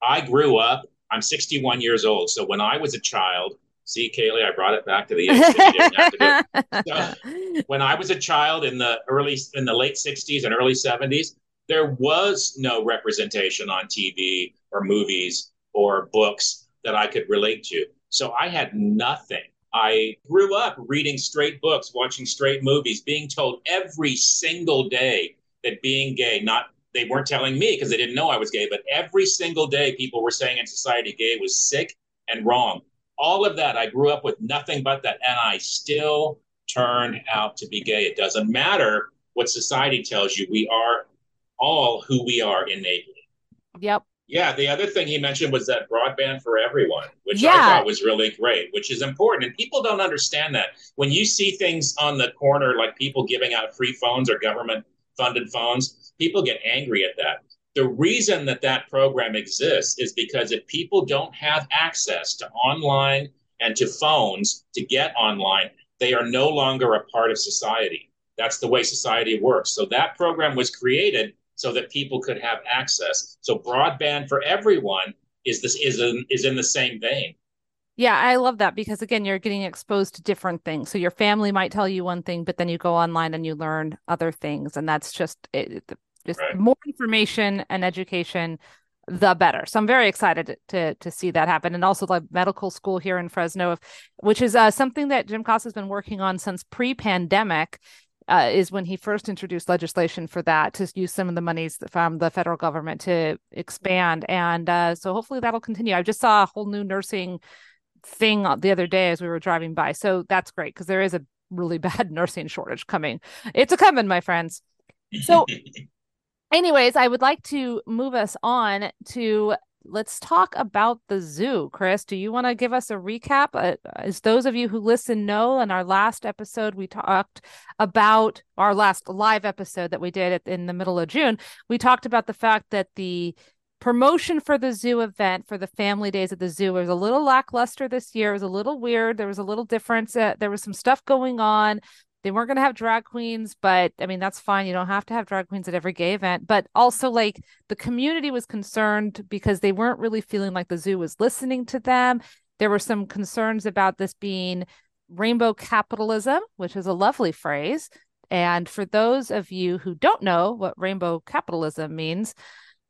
I grew up, I'm 61 years old. So when I was a child, see, Kaylia, I brought it back to the age. so, when I was a child in the early, in the late 60s and early 70s, there was no representation on TV or movies or books that I could relate to. So I had nothing. I grew up reading straight books, watching straight movies, being told every single day that being gay, not they weren't telling me because they didn't know I was gay, but every single day people were saying in society gay was sick and wrong. All of that, I grew up with nothing but that, and I still turned out to be gay. It doesn't matter what society tells you. We are all who we are innately. Yep. Yeah, the other thing he mentioned was that broadband for everyone, which yeah. I thought was really great, which is important. And people don't understand that. When you see things on the corner, like people giving out free phones or government funded phones, people get angry at that. The reason that that program exists is because if people don't have access to online and to phones to get online, they are no longer a part of society. That's the way society works. So that program was created so that people could have access. So broadband for everyone is this is in, is in the same vein. Yeah, I love that because again, you're getting exposed to different things. So your family might tell you one thing, but then you go online and you learn other things, and that's just it, just right. more information and education, the better. So I'm very excited to to see that happen, and also the medical school here in Fresno, which is uh, something that Jim Costa has been working on since pre-pandemic uh, is when he first introduced legislation for that to use some of the monies from the federal government to expand. And uh, so hopefully that'll continue. I just saw a whole new nursing thing the other day as we were driving by. So that's great because there is a really bad nursing shortage coming. It's a coming, my friends. So, anyways, I would like to move us on to let's talk about the zoo. Chris, do you want to give us a recap? Uh, as those of you who listen know, in our last episode, we talked about our last live episode that we did in the middle of June. We talked about the fact that the promotion for the zoo event for the family days at the zoo was a little lackluster this year. It was a little weird. There was a little difference. Uh, there was some stuff going on. They weren't going to have drag queens, but I mean, that's fine. You don't have to have drag queens at every gay event. But also, like, the community was concerned because they weren't really feeling like the zoo was listening to them. There were some concerns about this being rainbow capitalism, which is a lovely phrase. And for those of you who don't know what rainbow capitalism means,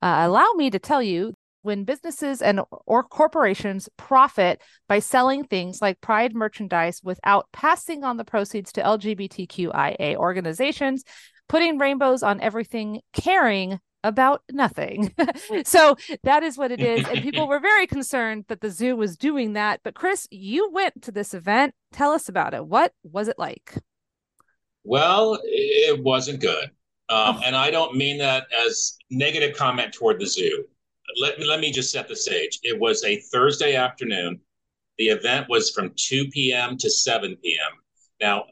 uh, allow me to tell you when businesses and or corporations profit by selling things like pride merchandise without passing on the proceeds to LGBTQIA organizations, putting rainbows on everything, caring about nothing. so that is what it is. And people were very concerned that the zoo was doing that. But Chris, you went to this event. Tell us about it. What was it like? Well, it wasn't good. Um, oh. And I don't mean that as negative comment toward the zoo. Let me let me just set the stage. It was a Thursday afternoon. The event was from 2 p.m. to 7 p.m. Now,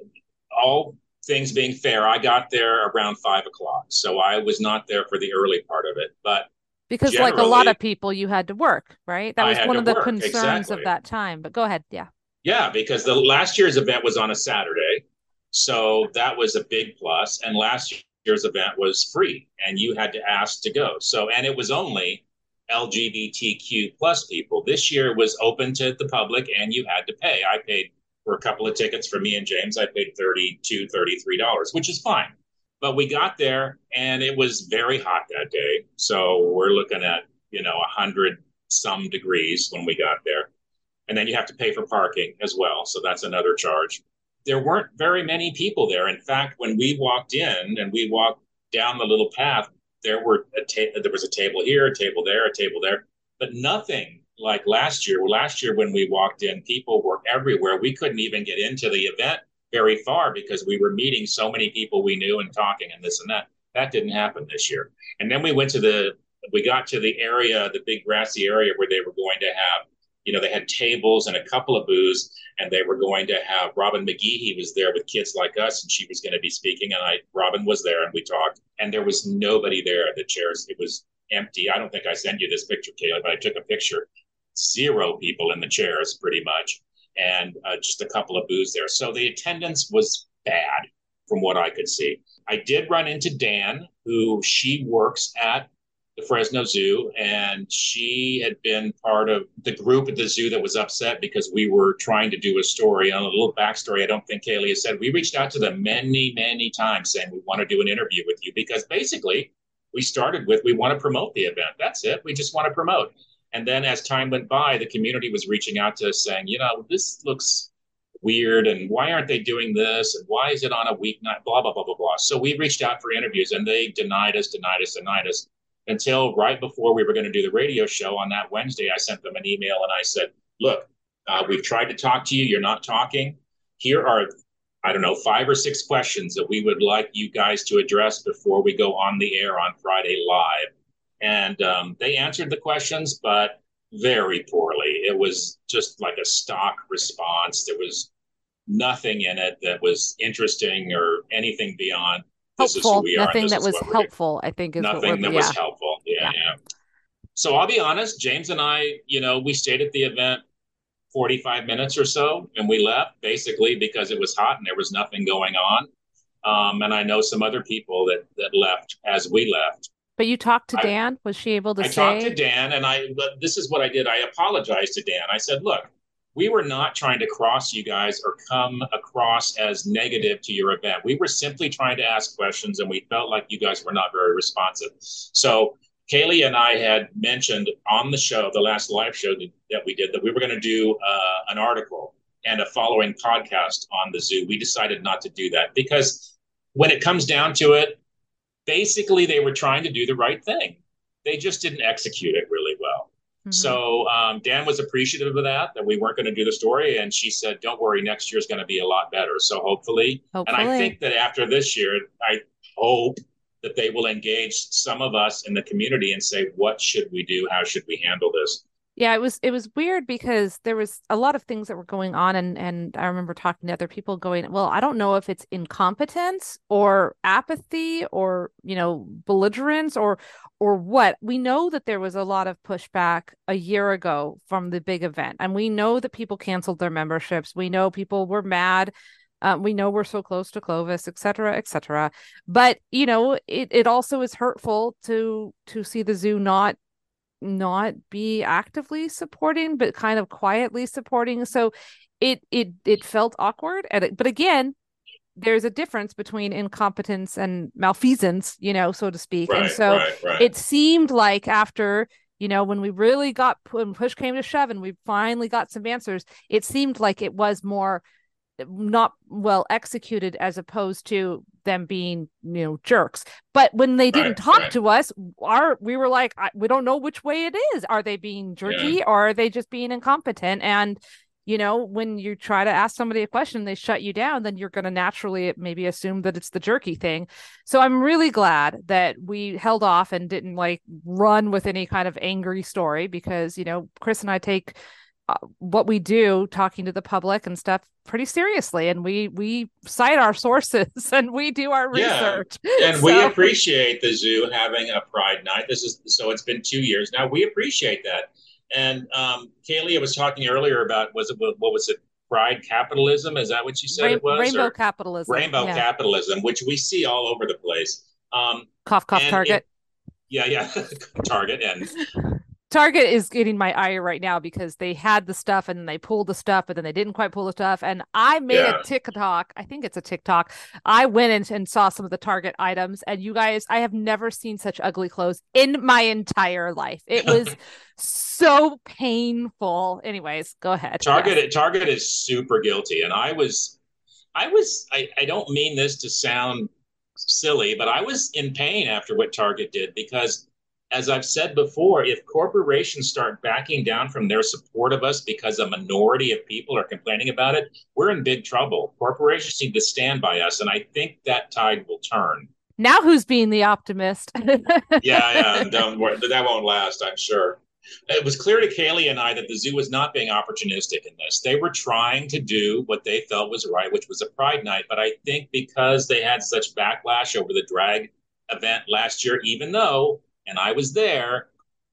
all things being fair, I got there around five o'clock, so I was not there for the early part of it. But because, like a lot of people, you had to work, right? That was one of the work. concerns exactly. of that time. But go ahead, yeah. Yeah, because the last year's event was on a Saturday, so that was a big plus. And last year's event was free and you had to ask to go. So, and it was only LGBTQ plus people. This year was open to the public and you had to pay. I paid for a couple of tickets for me and James. I paid $32, $33, which is fine. But we got there and it was very hot that day. So we're looking at, you know, 100 some degrees when we got there. And then you have to pay for parking as well. So that's another charge there weren't very many people there. In fact, when we walked in and we walked down the little path, there were a ta- there was a table here, a table there, a table there, but nothing like last year. Last year when we walked in, people were everywhere. We couldn't even get into the event very far because we were meeting so many people we knew and talking and this and that. That didn't happen this year. And then we went to the we got to the area, the big grassy area where they were going to have you know, they had tables and a couple of booths, and they were going to have Robin McGee. He was there with kids like us, and she was going to be speaking. And I, Robin was there, and we talked, and there was nobody there at the chairs. It was empty. I don't think I sent you this picture, Kaylia, but I took a picture. Zero people in the chairs, pretty much, and uh, just a couple of booths there. So the attendance was bad from what I could see. I did run into Dan, who she works at the Fresno Zoo, and she had been part of the group at the zoo that was upset because we were trying to do a story. On a little backstory, I don't think Kaylia has said we reached out to them many, many times saying we want to do an interview with you because basically we started with we want to promote the event. That's it. We just want to promote. And then as time went by, the community was reaching out to us saying, you know, this looks weird and why aren't they doing this and why is it on a weeknight blah blah blah blah blah so we reached out for interviews and they denied us denied us denied us until right before we were going to do the radio show on that Wednesday. I sent them an email and I said, look, uh, we've tried to talk to you. You're not talking. Here are, I don't know, five or six questions that we would like you guys to address before we go on the air on Friday live. And um, they answered the questions, but very poorly. It was just like a stock response. There was nothing in it that was interesting or anything beyond helpful. Nothing that was helpful, I think, is nothing that yeah. was helpful. Yeah, yeah, yeah. So I'll be honest, James and I, you know, we stayed at the event 45 minutes or so and we left basically because it was hot and there was nothing going on. Um, and I know some other people that, that left as we left. But you talked to Dan? I, was she able to I say? talked to Dan and I, this is what I did. I apologized to Dan. I said, look, we were not trying to cross you guys or come across as negative to your event. We were simply trying to ask questions, and we felt like you guys were not very responsive. So Kaylia and I had mentioned on the show, the last live show that we did, that we were going to do uh, an article and a following podcast on the zoo. We decided not to do that because when it comes down to it, basically they were trying to do the right thing. They just didn't execute it really. Mm-hmm. So um, Dan was appreciative of that, that we weren't going to do the story. And she said, don't worry, next year is going to be a lot better. So hopefully, hopefully, and I think that after this year, I hope that they will engage some of us in the community and say, what should we do? How should we handle this? Yeah, it was it was weird because there was a lot of things that were going on and and I remember talking to other people going, well, I don't know if it's incompetence or apathy or, you know, belligerence or or what. We know that there was a lot of pushback a year ago from the big event and we know that people canceled their memberships. We know people were mad um, we know we're so close to Clovis, et cetera, et cetera. But you know, it, it also is hurtful to to see the zoo not not be actively supporting but kind of quietly supporting so it it it felt awkward and it, but again there's a difference between incompetence and malfeasance you know so to speak right, and so right, right. it seemed like after you know when we really got when push came to shove and we finally got some answers it seemed like it was more not well executed as opposed to them being you know jerks but when they didn't right, talk right. to us our we were like we don't know which way it is are they being jerky yeah. or are they just being incompetent and you know when you try to ask somebody a question they shut you down then you're going to naturally maybe assume that it's the jerky thing so i'm really glad that we held off and didn't like run with any kind of angry story because you know chris and i take what we do talking to the public and stuff pretty seriously. And we we cite our sources and we do our research. Yeah. and so. we appreciate the zoo having a pride night. This is so it's been two years. Now we appreciate that. And um kaylia was talking earlier about was it what was it? Pride capitalism? Is that what you said Rain- it was rainbow or capitalism. Rainbow yeah. capitalism which we see all over the place. Um cough cough target. it, yeah yeah target and Target is getting my ire right now because they had the stuff and they pulled the stuff, but then they didn't quite pull the stuff. And I made yeah. a TikTok. I think it's a TikTok. I went in and saw some of the Target items, and you guys, I have never seen such ugly clothes in my entire life. It was so painful. Anyways, go ahead. Target. Target is super guilty, and I was, I was, I, I don't mean this to sound silly, but I was in pain after what Target did because as I've said before, if corporations start backing down from their support of us because a minority of people are complaining about it, we're in big trouble. Corporations need to stand by us, and I think that tide will turn. Now, who's being the optimist? yeah, yeah, don't worry, that won't last, I'm sure. It was clear to Kaylia and I that the zoo was not being opportunistic in this. They were trying to do what they felt was right, which was a pride night. But I think because they had such backlash over the drag event last year, even though and I was there.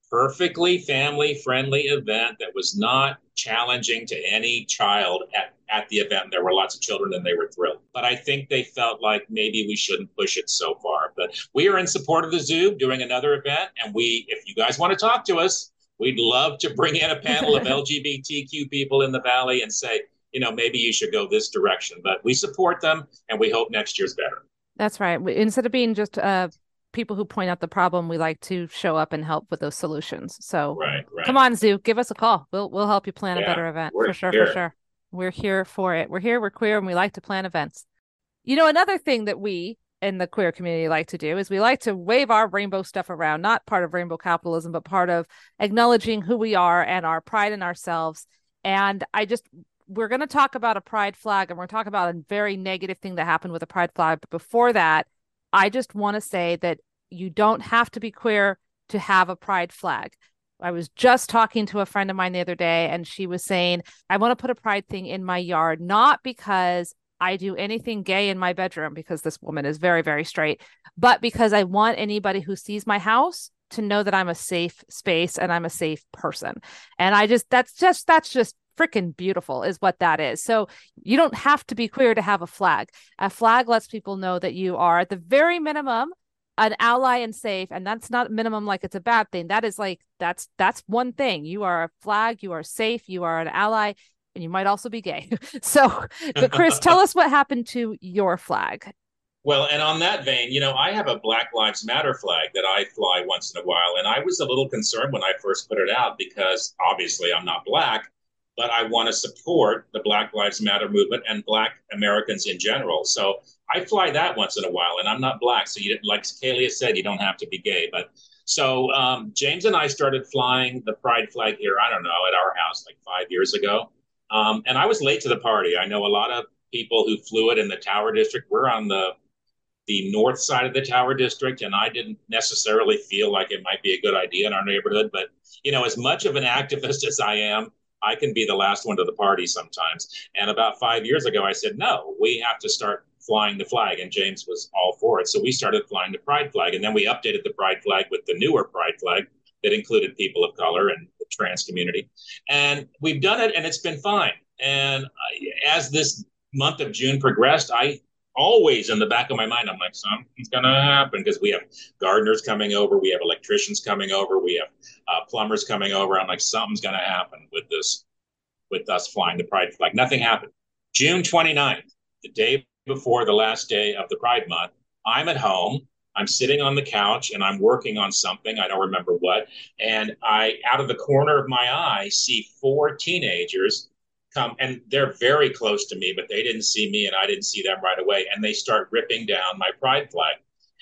Perfectly family friendly event that was not challenging to any child at, at the event. There were lots of children and they were thrilled. But I think they felt like maybe we shouldn't push it so far. But we are in support of the zoo doing another event. And we, if you guys want to talk to us, we'd love to bring in a panel of LGBTQ people in the Valley and say, you know, maybe you should go this direction. But we support them and we hope next year's better. That's right. Instead of being just a people who point out the problem, we like to show up and help with those solutions. So right, right. come on, Zoo, give us a call. We'll we'll help you plan yeah, a better event for sure, here. for sure. We're here for it. We're here, we're queer, and we like to plan events. You know, another thing that we in the queer community like to do is we like to wave our rainbow stuff around, not part of rainbow capitalism, but part of acknowledging who we are and our pride in ourselves. And I just we're going to talk about a pride flag and we're talking about a very negative thing that happened with a pride flag. But before that, I just want to say that you don't have to be queer to have a pride flag. I was just talking to a friend of mine the other day, and she was saying, I want to put a pride thing in my yard, not because I do anything gay in my bedroom, because this woman is very, very straight, but because I want anybody who sees my house to know that I'm a safe space and I'm a safe person. And I just, that's just, that's just freaking beautiful is what that is. So you don't have to be queer to have a flag. A flag lets people know that you are at the very minimum an ally and safe and that's not minimum like it's a bad thing. That is like that's that's one thing. You are a flag you are safe you are an ally and you might also be gay. So but chris tell us what happened to your flag. Well and on that vein you know i have a black lives matter flag that i fly once in a while and i was a little concerned when i first put it out because obviously i'm not black but I want to support the Black Lives Matter movement and Black Americans in general. So I fly that once in a while, and I'm not black, so you like Kaylia said, you don't have to be gay. But So um, James and I started flying the pride flag here. I don't know at our house like five years ago, um, and I was late to the party. I know a lot of people who flew it in the Tower District. We're on the the north side of the Tower District, and I didn't necessarily feel like it might be a good idea in our neighborhood. But you know, as much of an activist as I am, I can be the last one to the party sometimes. And about five years ago, I said, no, we have to start flying the flag. And James was all for it. So we started flying the pride flag. And then we updated the pride flag with the newer pride flag that included people of color and the trans community. And we've done it and it's been fine. And as this month of June progressed, I always in the back of my mind, I'm like, something's going to happen because we have gardeners coming over, we have electricians coming over, we have uh, plumbers coming over. I'm like, something's going to happen with this, with us flying the pride flag. Nothing happened. June 29th, the day before the last day of the Pride Month, I'm at home. I'm sitting on the couch and I'm working on something. I don't remember what. And I, out of the corner of my eye, see four teenagers come and they're very close to me, but they didn't see me and I didn't see them right away. And they start ripping down my pride flag.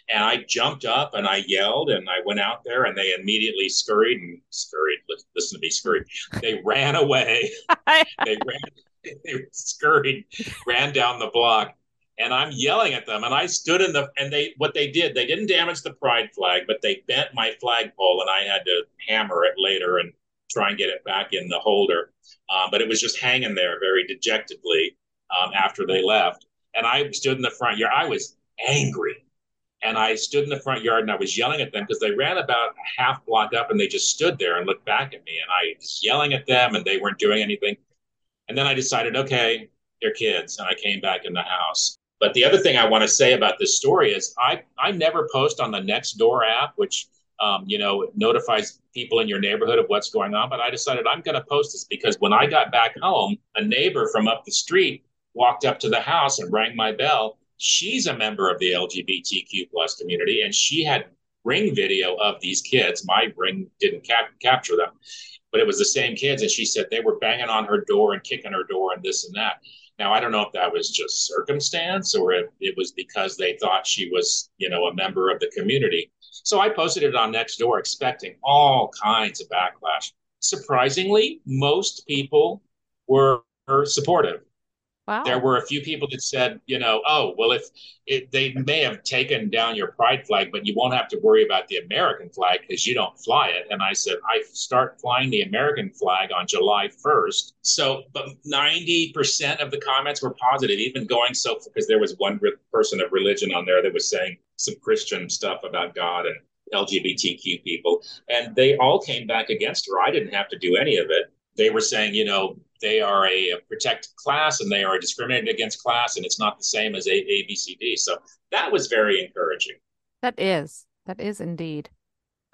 And I jumped up and I yelled and I went out there and they immediately scurried and scurried. Listen to me, scurried. They ran away. they ran, they scurried, ran down the block. And I'm yelling at them. And I stood in the, and they, what they did, they didn't damage the pride flag, but they bent my flagpole and I had to hammer it later and try and get it back in the holder. Um, but it was just hanging there very dejectedly um, after they left. And I stood in the front yard. I was angry. And I stood in the front yard and I was yelling at them because they ran about a half block up and they just stood there and looked back at me. And I was yelling at them and they weren't doing anything. And then I decided, okay, they're kids. And I came back in the house. But the other thing I want to say about this story is I, I never post on the Nextdoor app, which um, you know, notifies people in your neighborhood of what's going on. But I decided I'm going to post this because when I got back home, a neighbor from up the street walked up to the house and rang my bell. She's a member of the LGBTQ plus community, and she had ring video of these kids. My ring didn't cap- capture them, but it was the same kids, and she said they were banging on her door and kicking her door and this and that. Now I don't know if that was just circumstance or if it was because they thought she was, you know, a member of the community so I posted it on Nextdoor expecting all kinds of backlash. Surprisingly, most people were supportive. Wow. There were a few people that said, you know, oh, well, if it, they may have taken down your pride flag, but you won't have to worry about the American flag because you don't fly it. And I said, I start flying the American flag on July 1st. So, but 90% of the comments were positive, even going so, because there was one person of religion on there that was saying some Christian stuff about God and LGBTQ people. And they all came back against her. I didn't have to do any of it. They were saying, you know, they are a, a protected class and they are discriminated against class and it's not the same as a, ABCD. So that was very encouraging. That is. That is indeed.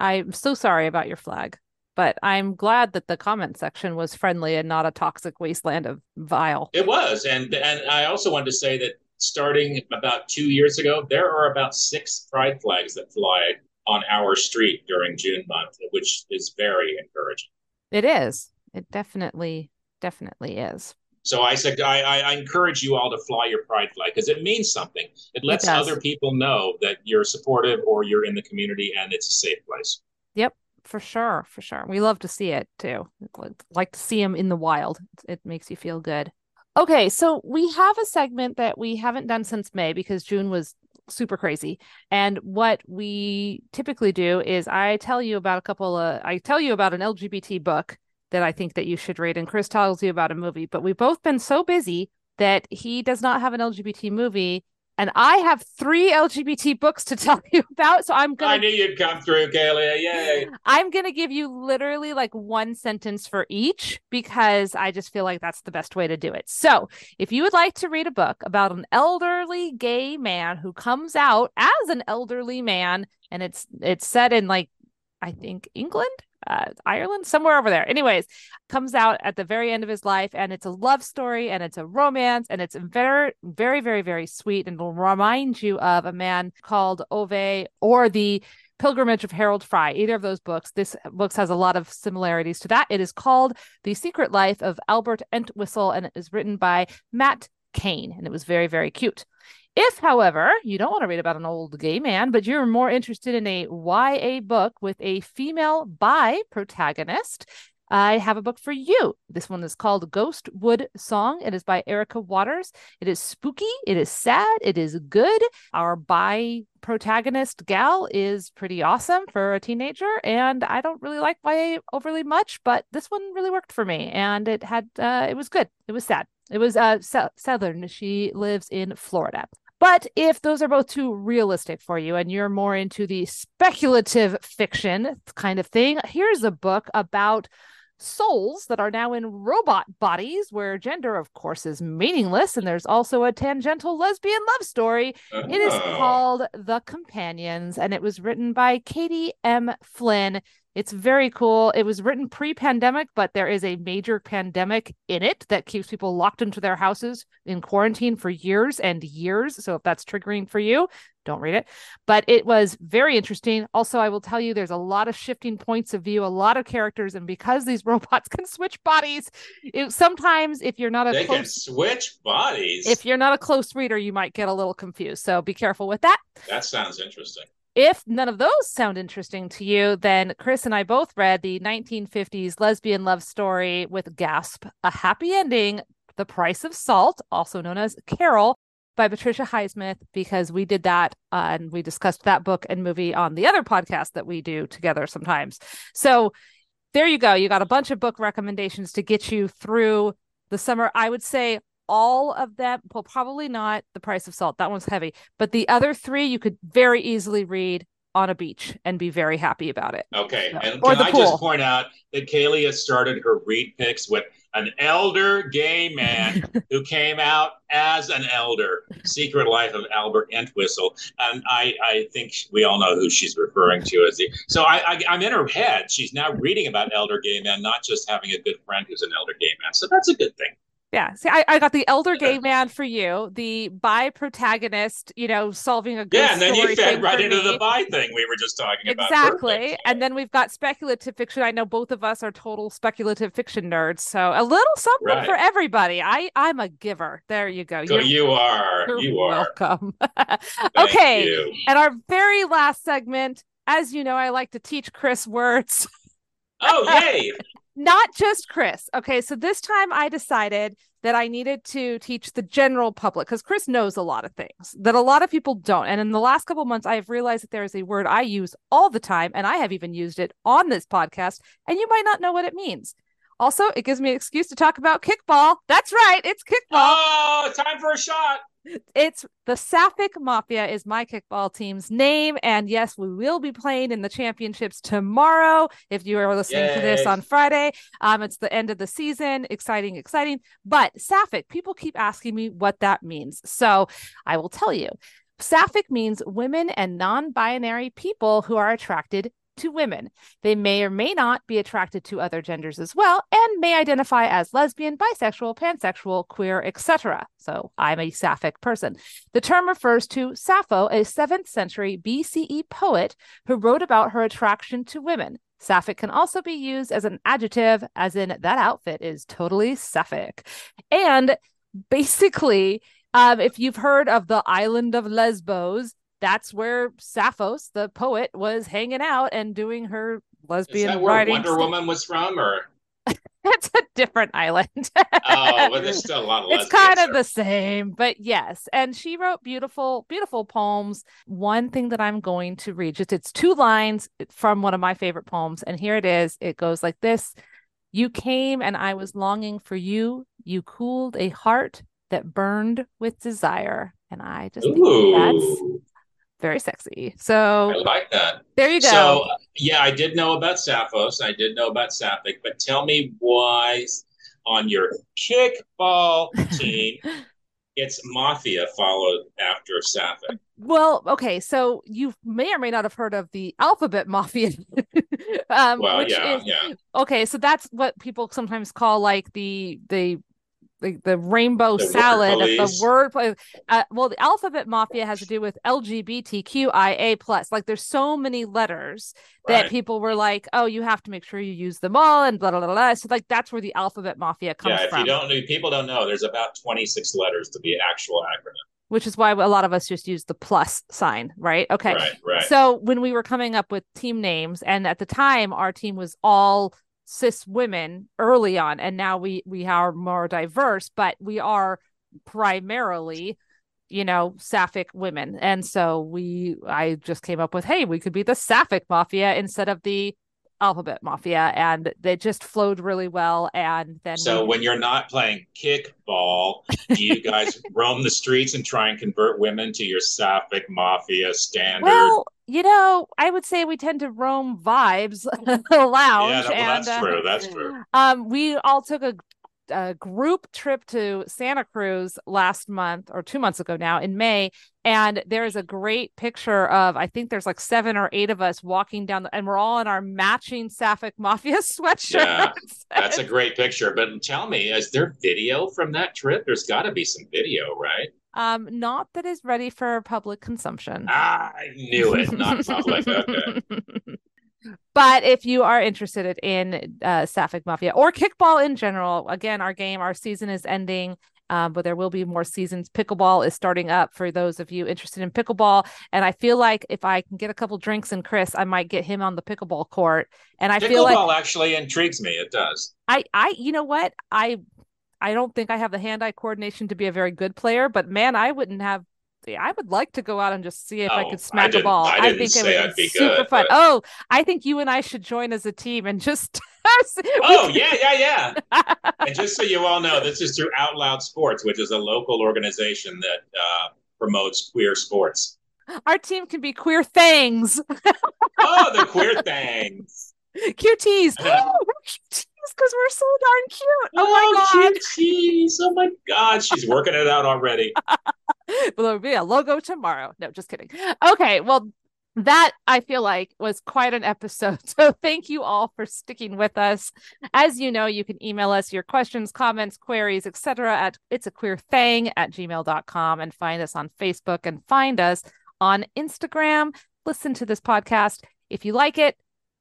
I'm so sorry about your flag, but I'm glad that the comment section was friendly and not a toxic wasteland of vile. It was. And and I also wanted to say that starting about two years ago, there are about six pride flags that fly on our street during June month, which is very encouraging. It is. It definitely definitely is. So I said, I, I, encourage you all to fly your pride flag because it means something. It lets it other people know that you're supportive or you're in the community and it's a safe place. Yep, for sure, for sure. We love to see it too. Like to see them in the wild. It makes you feel good. Okay, so we have a segment that we haven't done since May because June was super crazy. And what we typically do is I tell you about a couple of I tell you about an LGBT book that I think that you should read. And Chris tells you about a movie, but we've both been so busy that he does not have an LGBT movie. And I have three LGBT books to tell you about. So I'm gonna I knew you'd come through, Kaylia. Yay. I'm gonna give you literally like one sentence for each because I just feel like that's the best way to do it. So if you would like to read a book about an elderly gay man who comes out as an elderly man and it's it's set in like I think England uh, Ireland, somewhere over there. Anyways, comes out at the very end of his life, and it's a love story, and it's a romance, and it's very, very, very, very sweet, and will remind you of a man called Ove or the Pilgrimage of Harold Fry. Either of those books. This books has a lot of similarities to that. It is called The Secret Life of Albert Entwistle, and it is written by Matt Cain, and it was very, very cute. If, however, you don't want to read about an old gay man, but you're more interested in a YA book with a female bi protagonist, I have a book for you. This one is called Ghostwood Song. It is by Erica Waters. It is spooky, it is sad, it is good. Our bi protagonist gal is pretty awesome for a teenager, and I don't really like YA overly much, but this one really worked for me, and it had uh, it was good. It was sad. It was uh southern. She lives in Florida. But if those are both too realistic for you and you're more into the speculative fiction kind of thing, here's a book about souls that are now in robot bodies where gender of course is meaningless. And there's also a tangential lesbian love story. It is oh. called the companions and it was written by katie m. Flynn it's very cool. It was written pre pandemic, but there is a major pandemic in it that keeps people locked into their houses in quarantine for years and years. So if that's triggering for you, don't read it. But it was very interesting. Also, I will tell you there's a lot of shifting points of view, a lot of characters. And because these robots can switch bodies, it, sometimes if you're not a they close, can switch bodies. If you're not a close reader, you might get a little confused. So be careful with that. That sounds interesting. If none of those sound interesting to you, then Chris and I both read the 1950s lesbian love story with Gasp, a happy ending, The Price of Salt, also known as Carol, by Patricia Highsmith, because we did that uh, and we discussed that book and movie on the other podcast that we do together sometimes. So there you go. You got a bunch of book recommendations to get you through the summer. I would say all of them well probably not the price of salt that one's heavy but the other three you could very easily read on a beach and be very happy about it. Okay so, and can i pool. just point out that kaylia has started her read picks with an elder gay man who came out as an elder secret life of albert entwistle and i i think we all know who she's referring to as the so I, I i'm in her head. She's now reading about elder gay men not just having a good friend who's an elder gay man so that's a good thing yeah. See, I, I got the elder gay man for you, the bi protagonist, you know, solving a good Yeah, and then you fed right into me. the bi thing we were just talking about. Exactly. And then we've got speculative fiction. I know both of us are total speculative fiction nerds. So a little something right. for everybody. I, I'm a giver. There you go. So you're, you are. You're you are. Welcome. okay. You. And our very last segment, as you know, I like to teach Chris words. Oh, yay not just Chris. Okay, so this time I decided that I needed to teach the general public because Chris knows a lot of things that a lot of people don't. And in the last couple months, I have realized that there is a word I use all the time, and I have even used it on this podcast, and you might not know what it means. Also, it gives me an excuse to talk about kickball. That's right, it's kickball. Oh, time for a shot. It's the Sapphic Mafia is my kickball team's name. And yes, we will be playing in the championships tomorrow. If you are listening Yay. to this on Friday, um, it's the end of the season. Exciting, exciting. But Sapphic, people keep asking me what that means. So I will tell you. Sapphic means women and non binary people who are attracted to women. They may or may not be attracted to other genders as well and may identify as lesbian, bisexual, pansexual, queer, etc. So I'm a sapphic person. The term refers to Sappho, a 7th century BCE poet who wrote about her attraction to women. Sapphic can also be used as an adjective, as in that outfit is totally sapphic. And basically, um, if you've heard of the island of Lesbos, that's where Sappho's, the poet, was hanging out and doing her lesbian Is that where Wonder stuff. Woman was from, or it's a different island. oh, but there's still a lot of. It's kind of the same, but yes. And she wrote beautiful, beautiful poems. One thing that I'm going to read, just it's two lines from one of my favorite poems, and here it is. It goes like this: "You came, and I was longing for you. You cooled a heart that burned with desire." And I just that's very sexy. So I like that. There you go. So yeah, I did know about Sappho's. I did know about Sapphic, but tell me why on your kickball team it's Mafia followed after Sapphic. Well, okay, so you may or may not have heard of the Alphabet Mafia. um, well, yeah, is, yeah. Okay, so that's what people sometimes call like the the the, the rainbow the salad of the word uh, well the alphabet mafia has to do with lgbtqia plus like there's so many letters right. that people were like oh you have to make sure you use them all and blah blah blah, blah. so like that's where the alphabet mafia comes yeah if from. you don't people don't know there's about 26 letters to the actual acronym which is why a lot of us just use the plus sign, right? Okay. Right, right. So when we were coming up with team names, and at the time our team was all cis women early on, and now we we are more diverse, but we are primarily you know sapphic women. And so we i just came up with hey we could be the sapphic mafia instead of the alphabet mafia. And it just flowed really well. And then so we... when you're not playing kickball do you guys roam the streets and try and convert women to your sapphic mafia standard well you know i would say we tend to roam vibes lounge yeah, that, well, and that's uh, true that's true um we all took a a group trip to Santa Cruz last month or two months ago now in May. And there's a great picture of, I think there's like seven or eight of us walking down, the, and we're all in our matching Sapphic Mafia sweatshirts. Yeah, that's a great picture. But tell me, is there video from that trip? There's got to be some video, right? Um, not that is ready for public consumption. Ah, I knew it. Not public. Okay. But if you are interested in uh, Sapphic Mafia or kickball in general, again, our game, our season is ending. Um, but there will be more seasons. Pickleball is starting up for those of you interested in pickleball. And I feel like if I can get a couple drinks in Chris, I might get him on the pickleball court. And I pickleball feel like actually intrigues me. It does. I, I, you know what? I, I don't think I have the hand-eye coordination to be a very good player, but man, I wouldn't have I would like to go out and just see if oh, I could smack I a ball. I, I think it would be, be super good, fun. But... Oh, I think you and I should join as a team and just. oh yeah, yeah, yeah. and just so you all know, this is through Out Loud Sports, which is a local organization that uh, promotes queer sports. Our team can be queer things. oh, the queer things. QTs. Because we're so darn cute. Oh, oh my god. Cuties. Oh my god. She's working it out already. well, there'll be a logo tomorrow. No, just kidding. Okay. Well, that I feel like was quite an episode. So thank you all for sticking with us. As you know, you can email us your questions, comments, queries, etc. at it's a queer thang at gmail.com and find us on Facebook and find us on Instagram. Listen to this podcast. If you like it,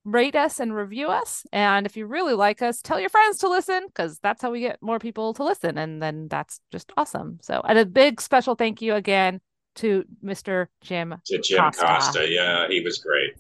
rate us and review us. And if you really like us, tell your friends to listen because that's how we get more people to listen. And then that's just awesome. So, and a big special thank you again to Mr. Jim. To Jim Costa. Costa. Yeah, he was great.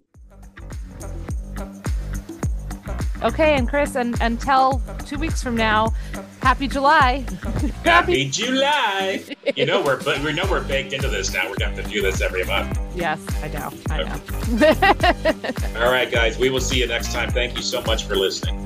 Okay, and Chris, and until two weeks from now, happy July. happy July. You know we're but we know we're baked into this now. We're gonna have to do this every month. Yes, I know. I know. All right, guys. We will see you next time. Thank you so much for listening.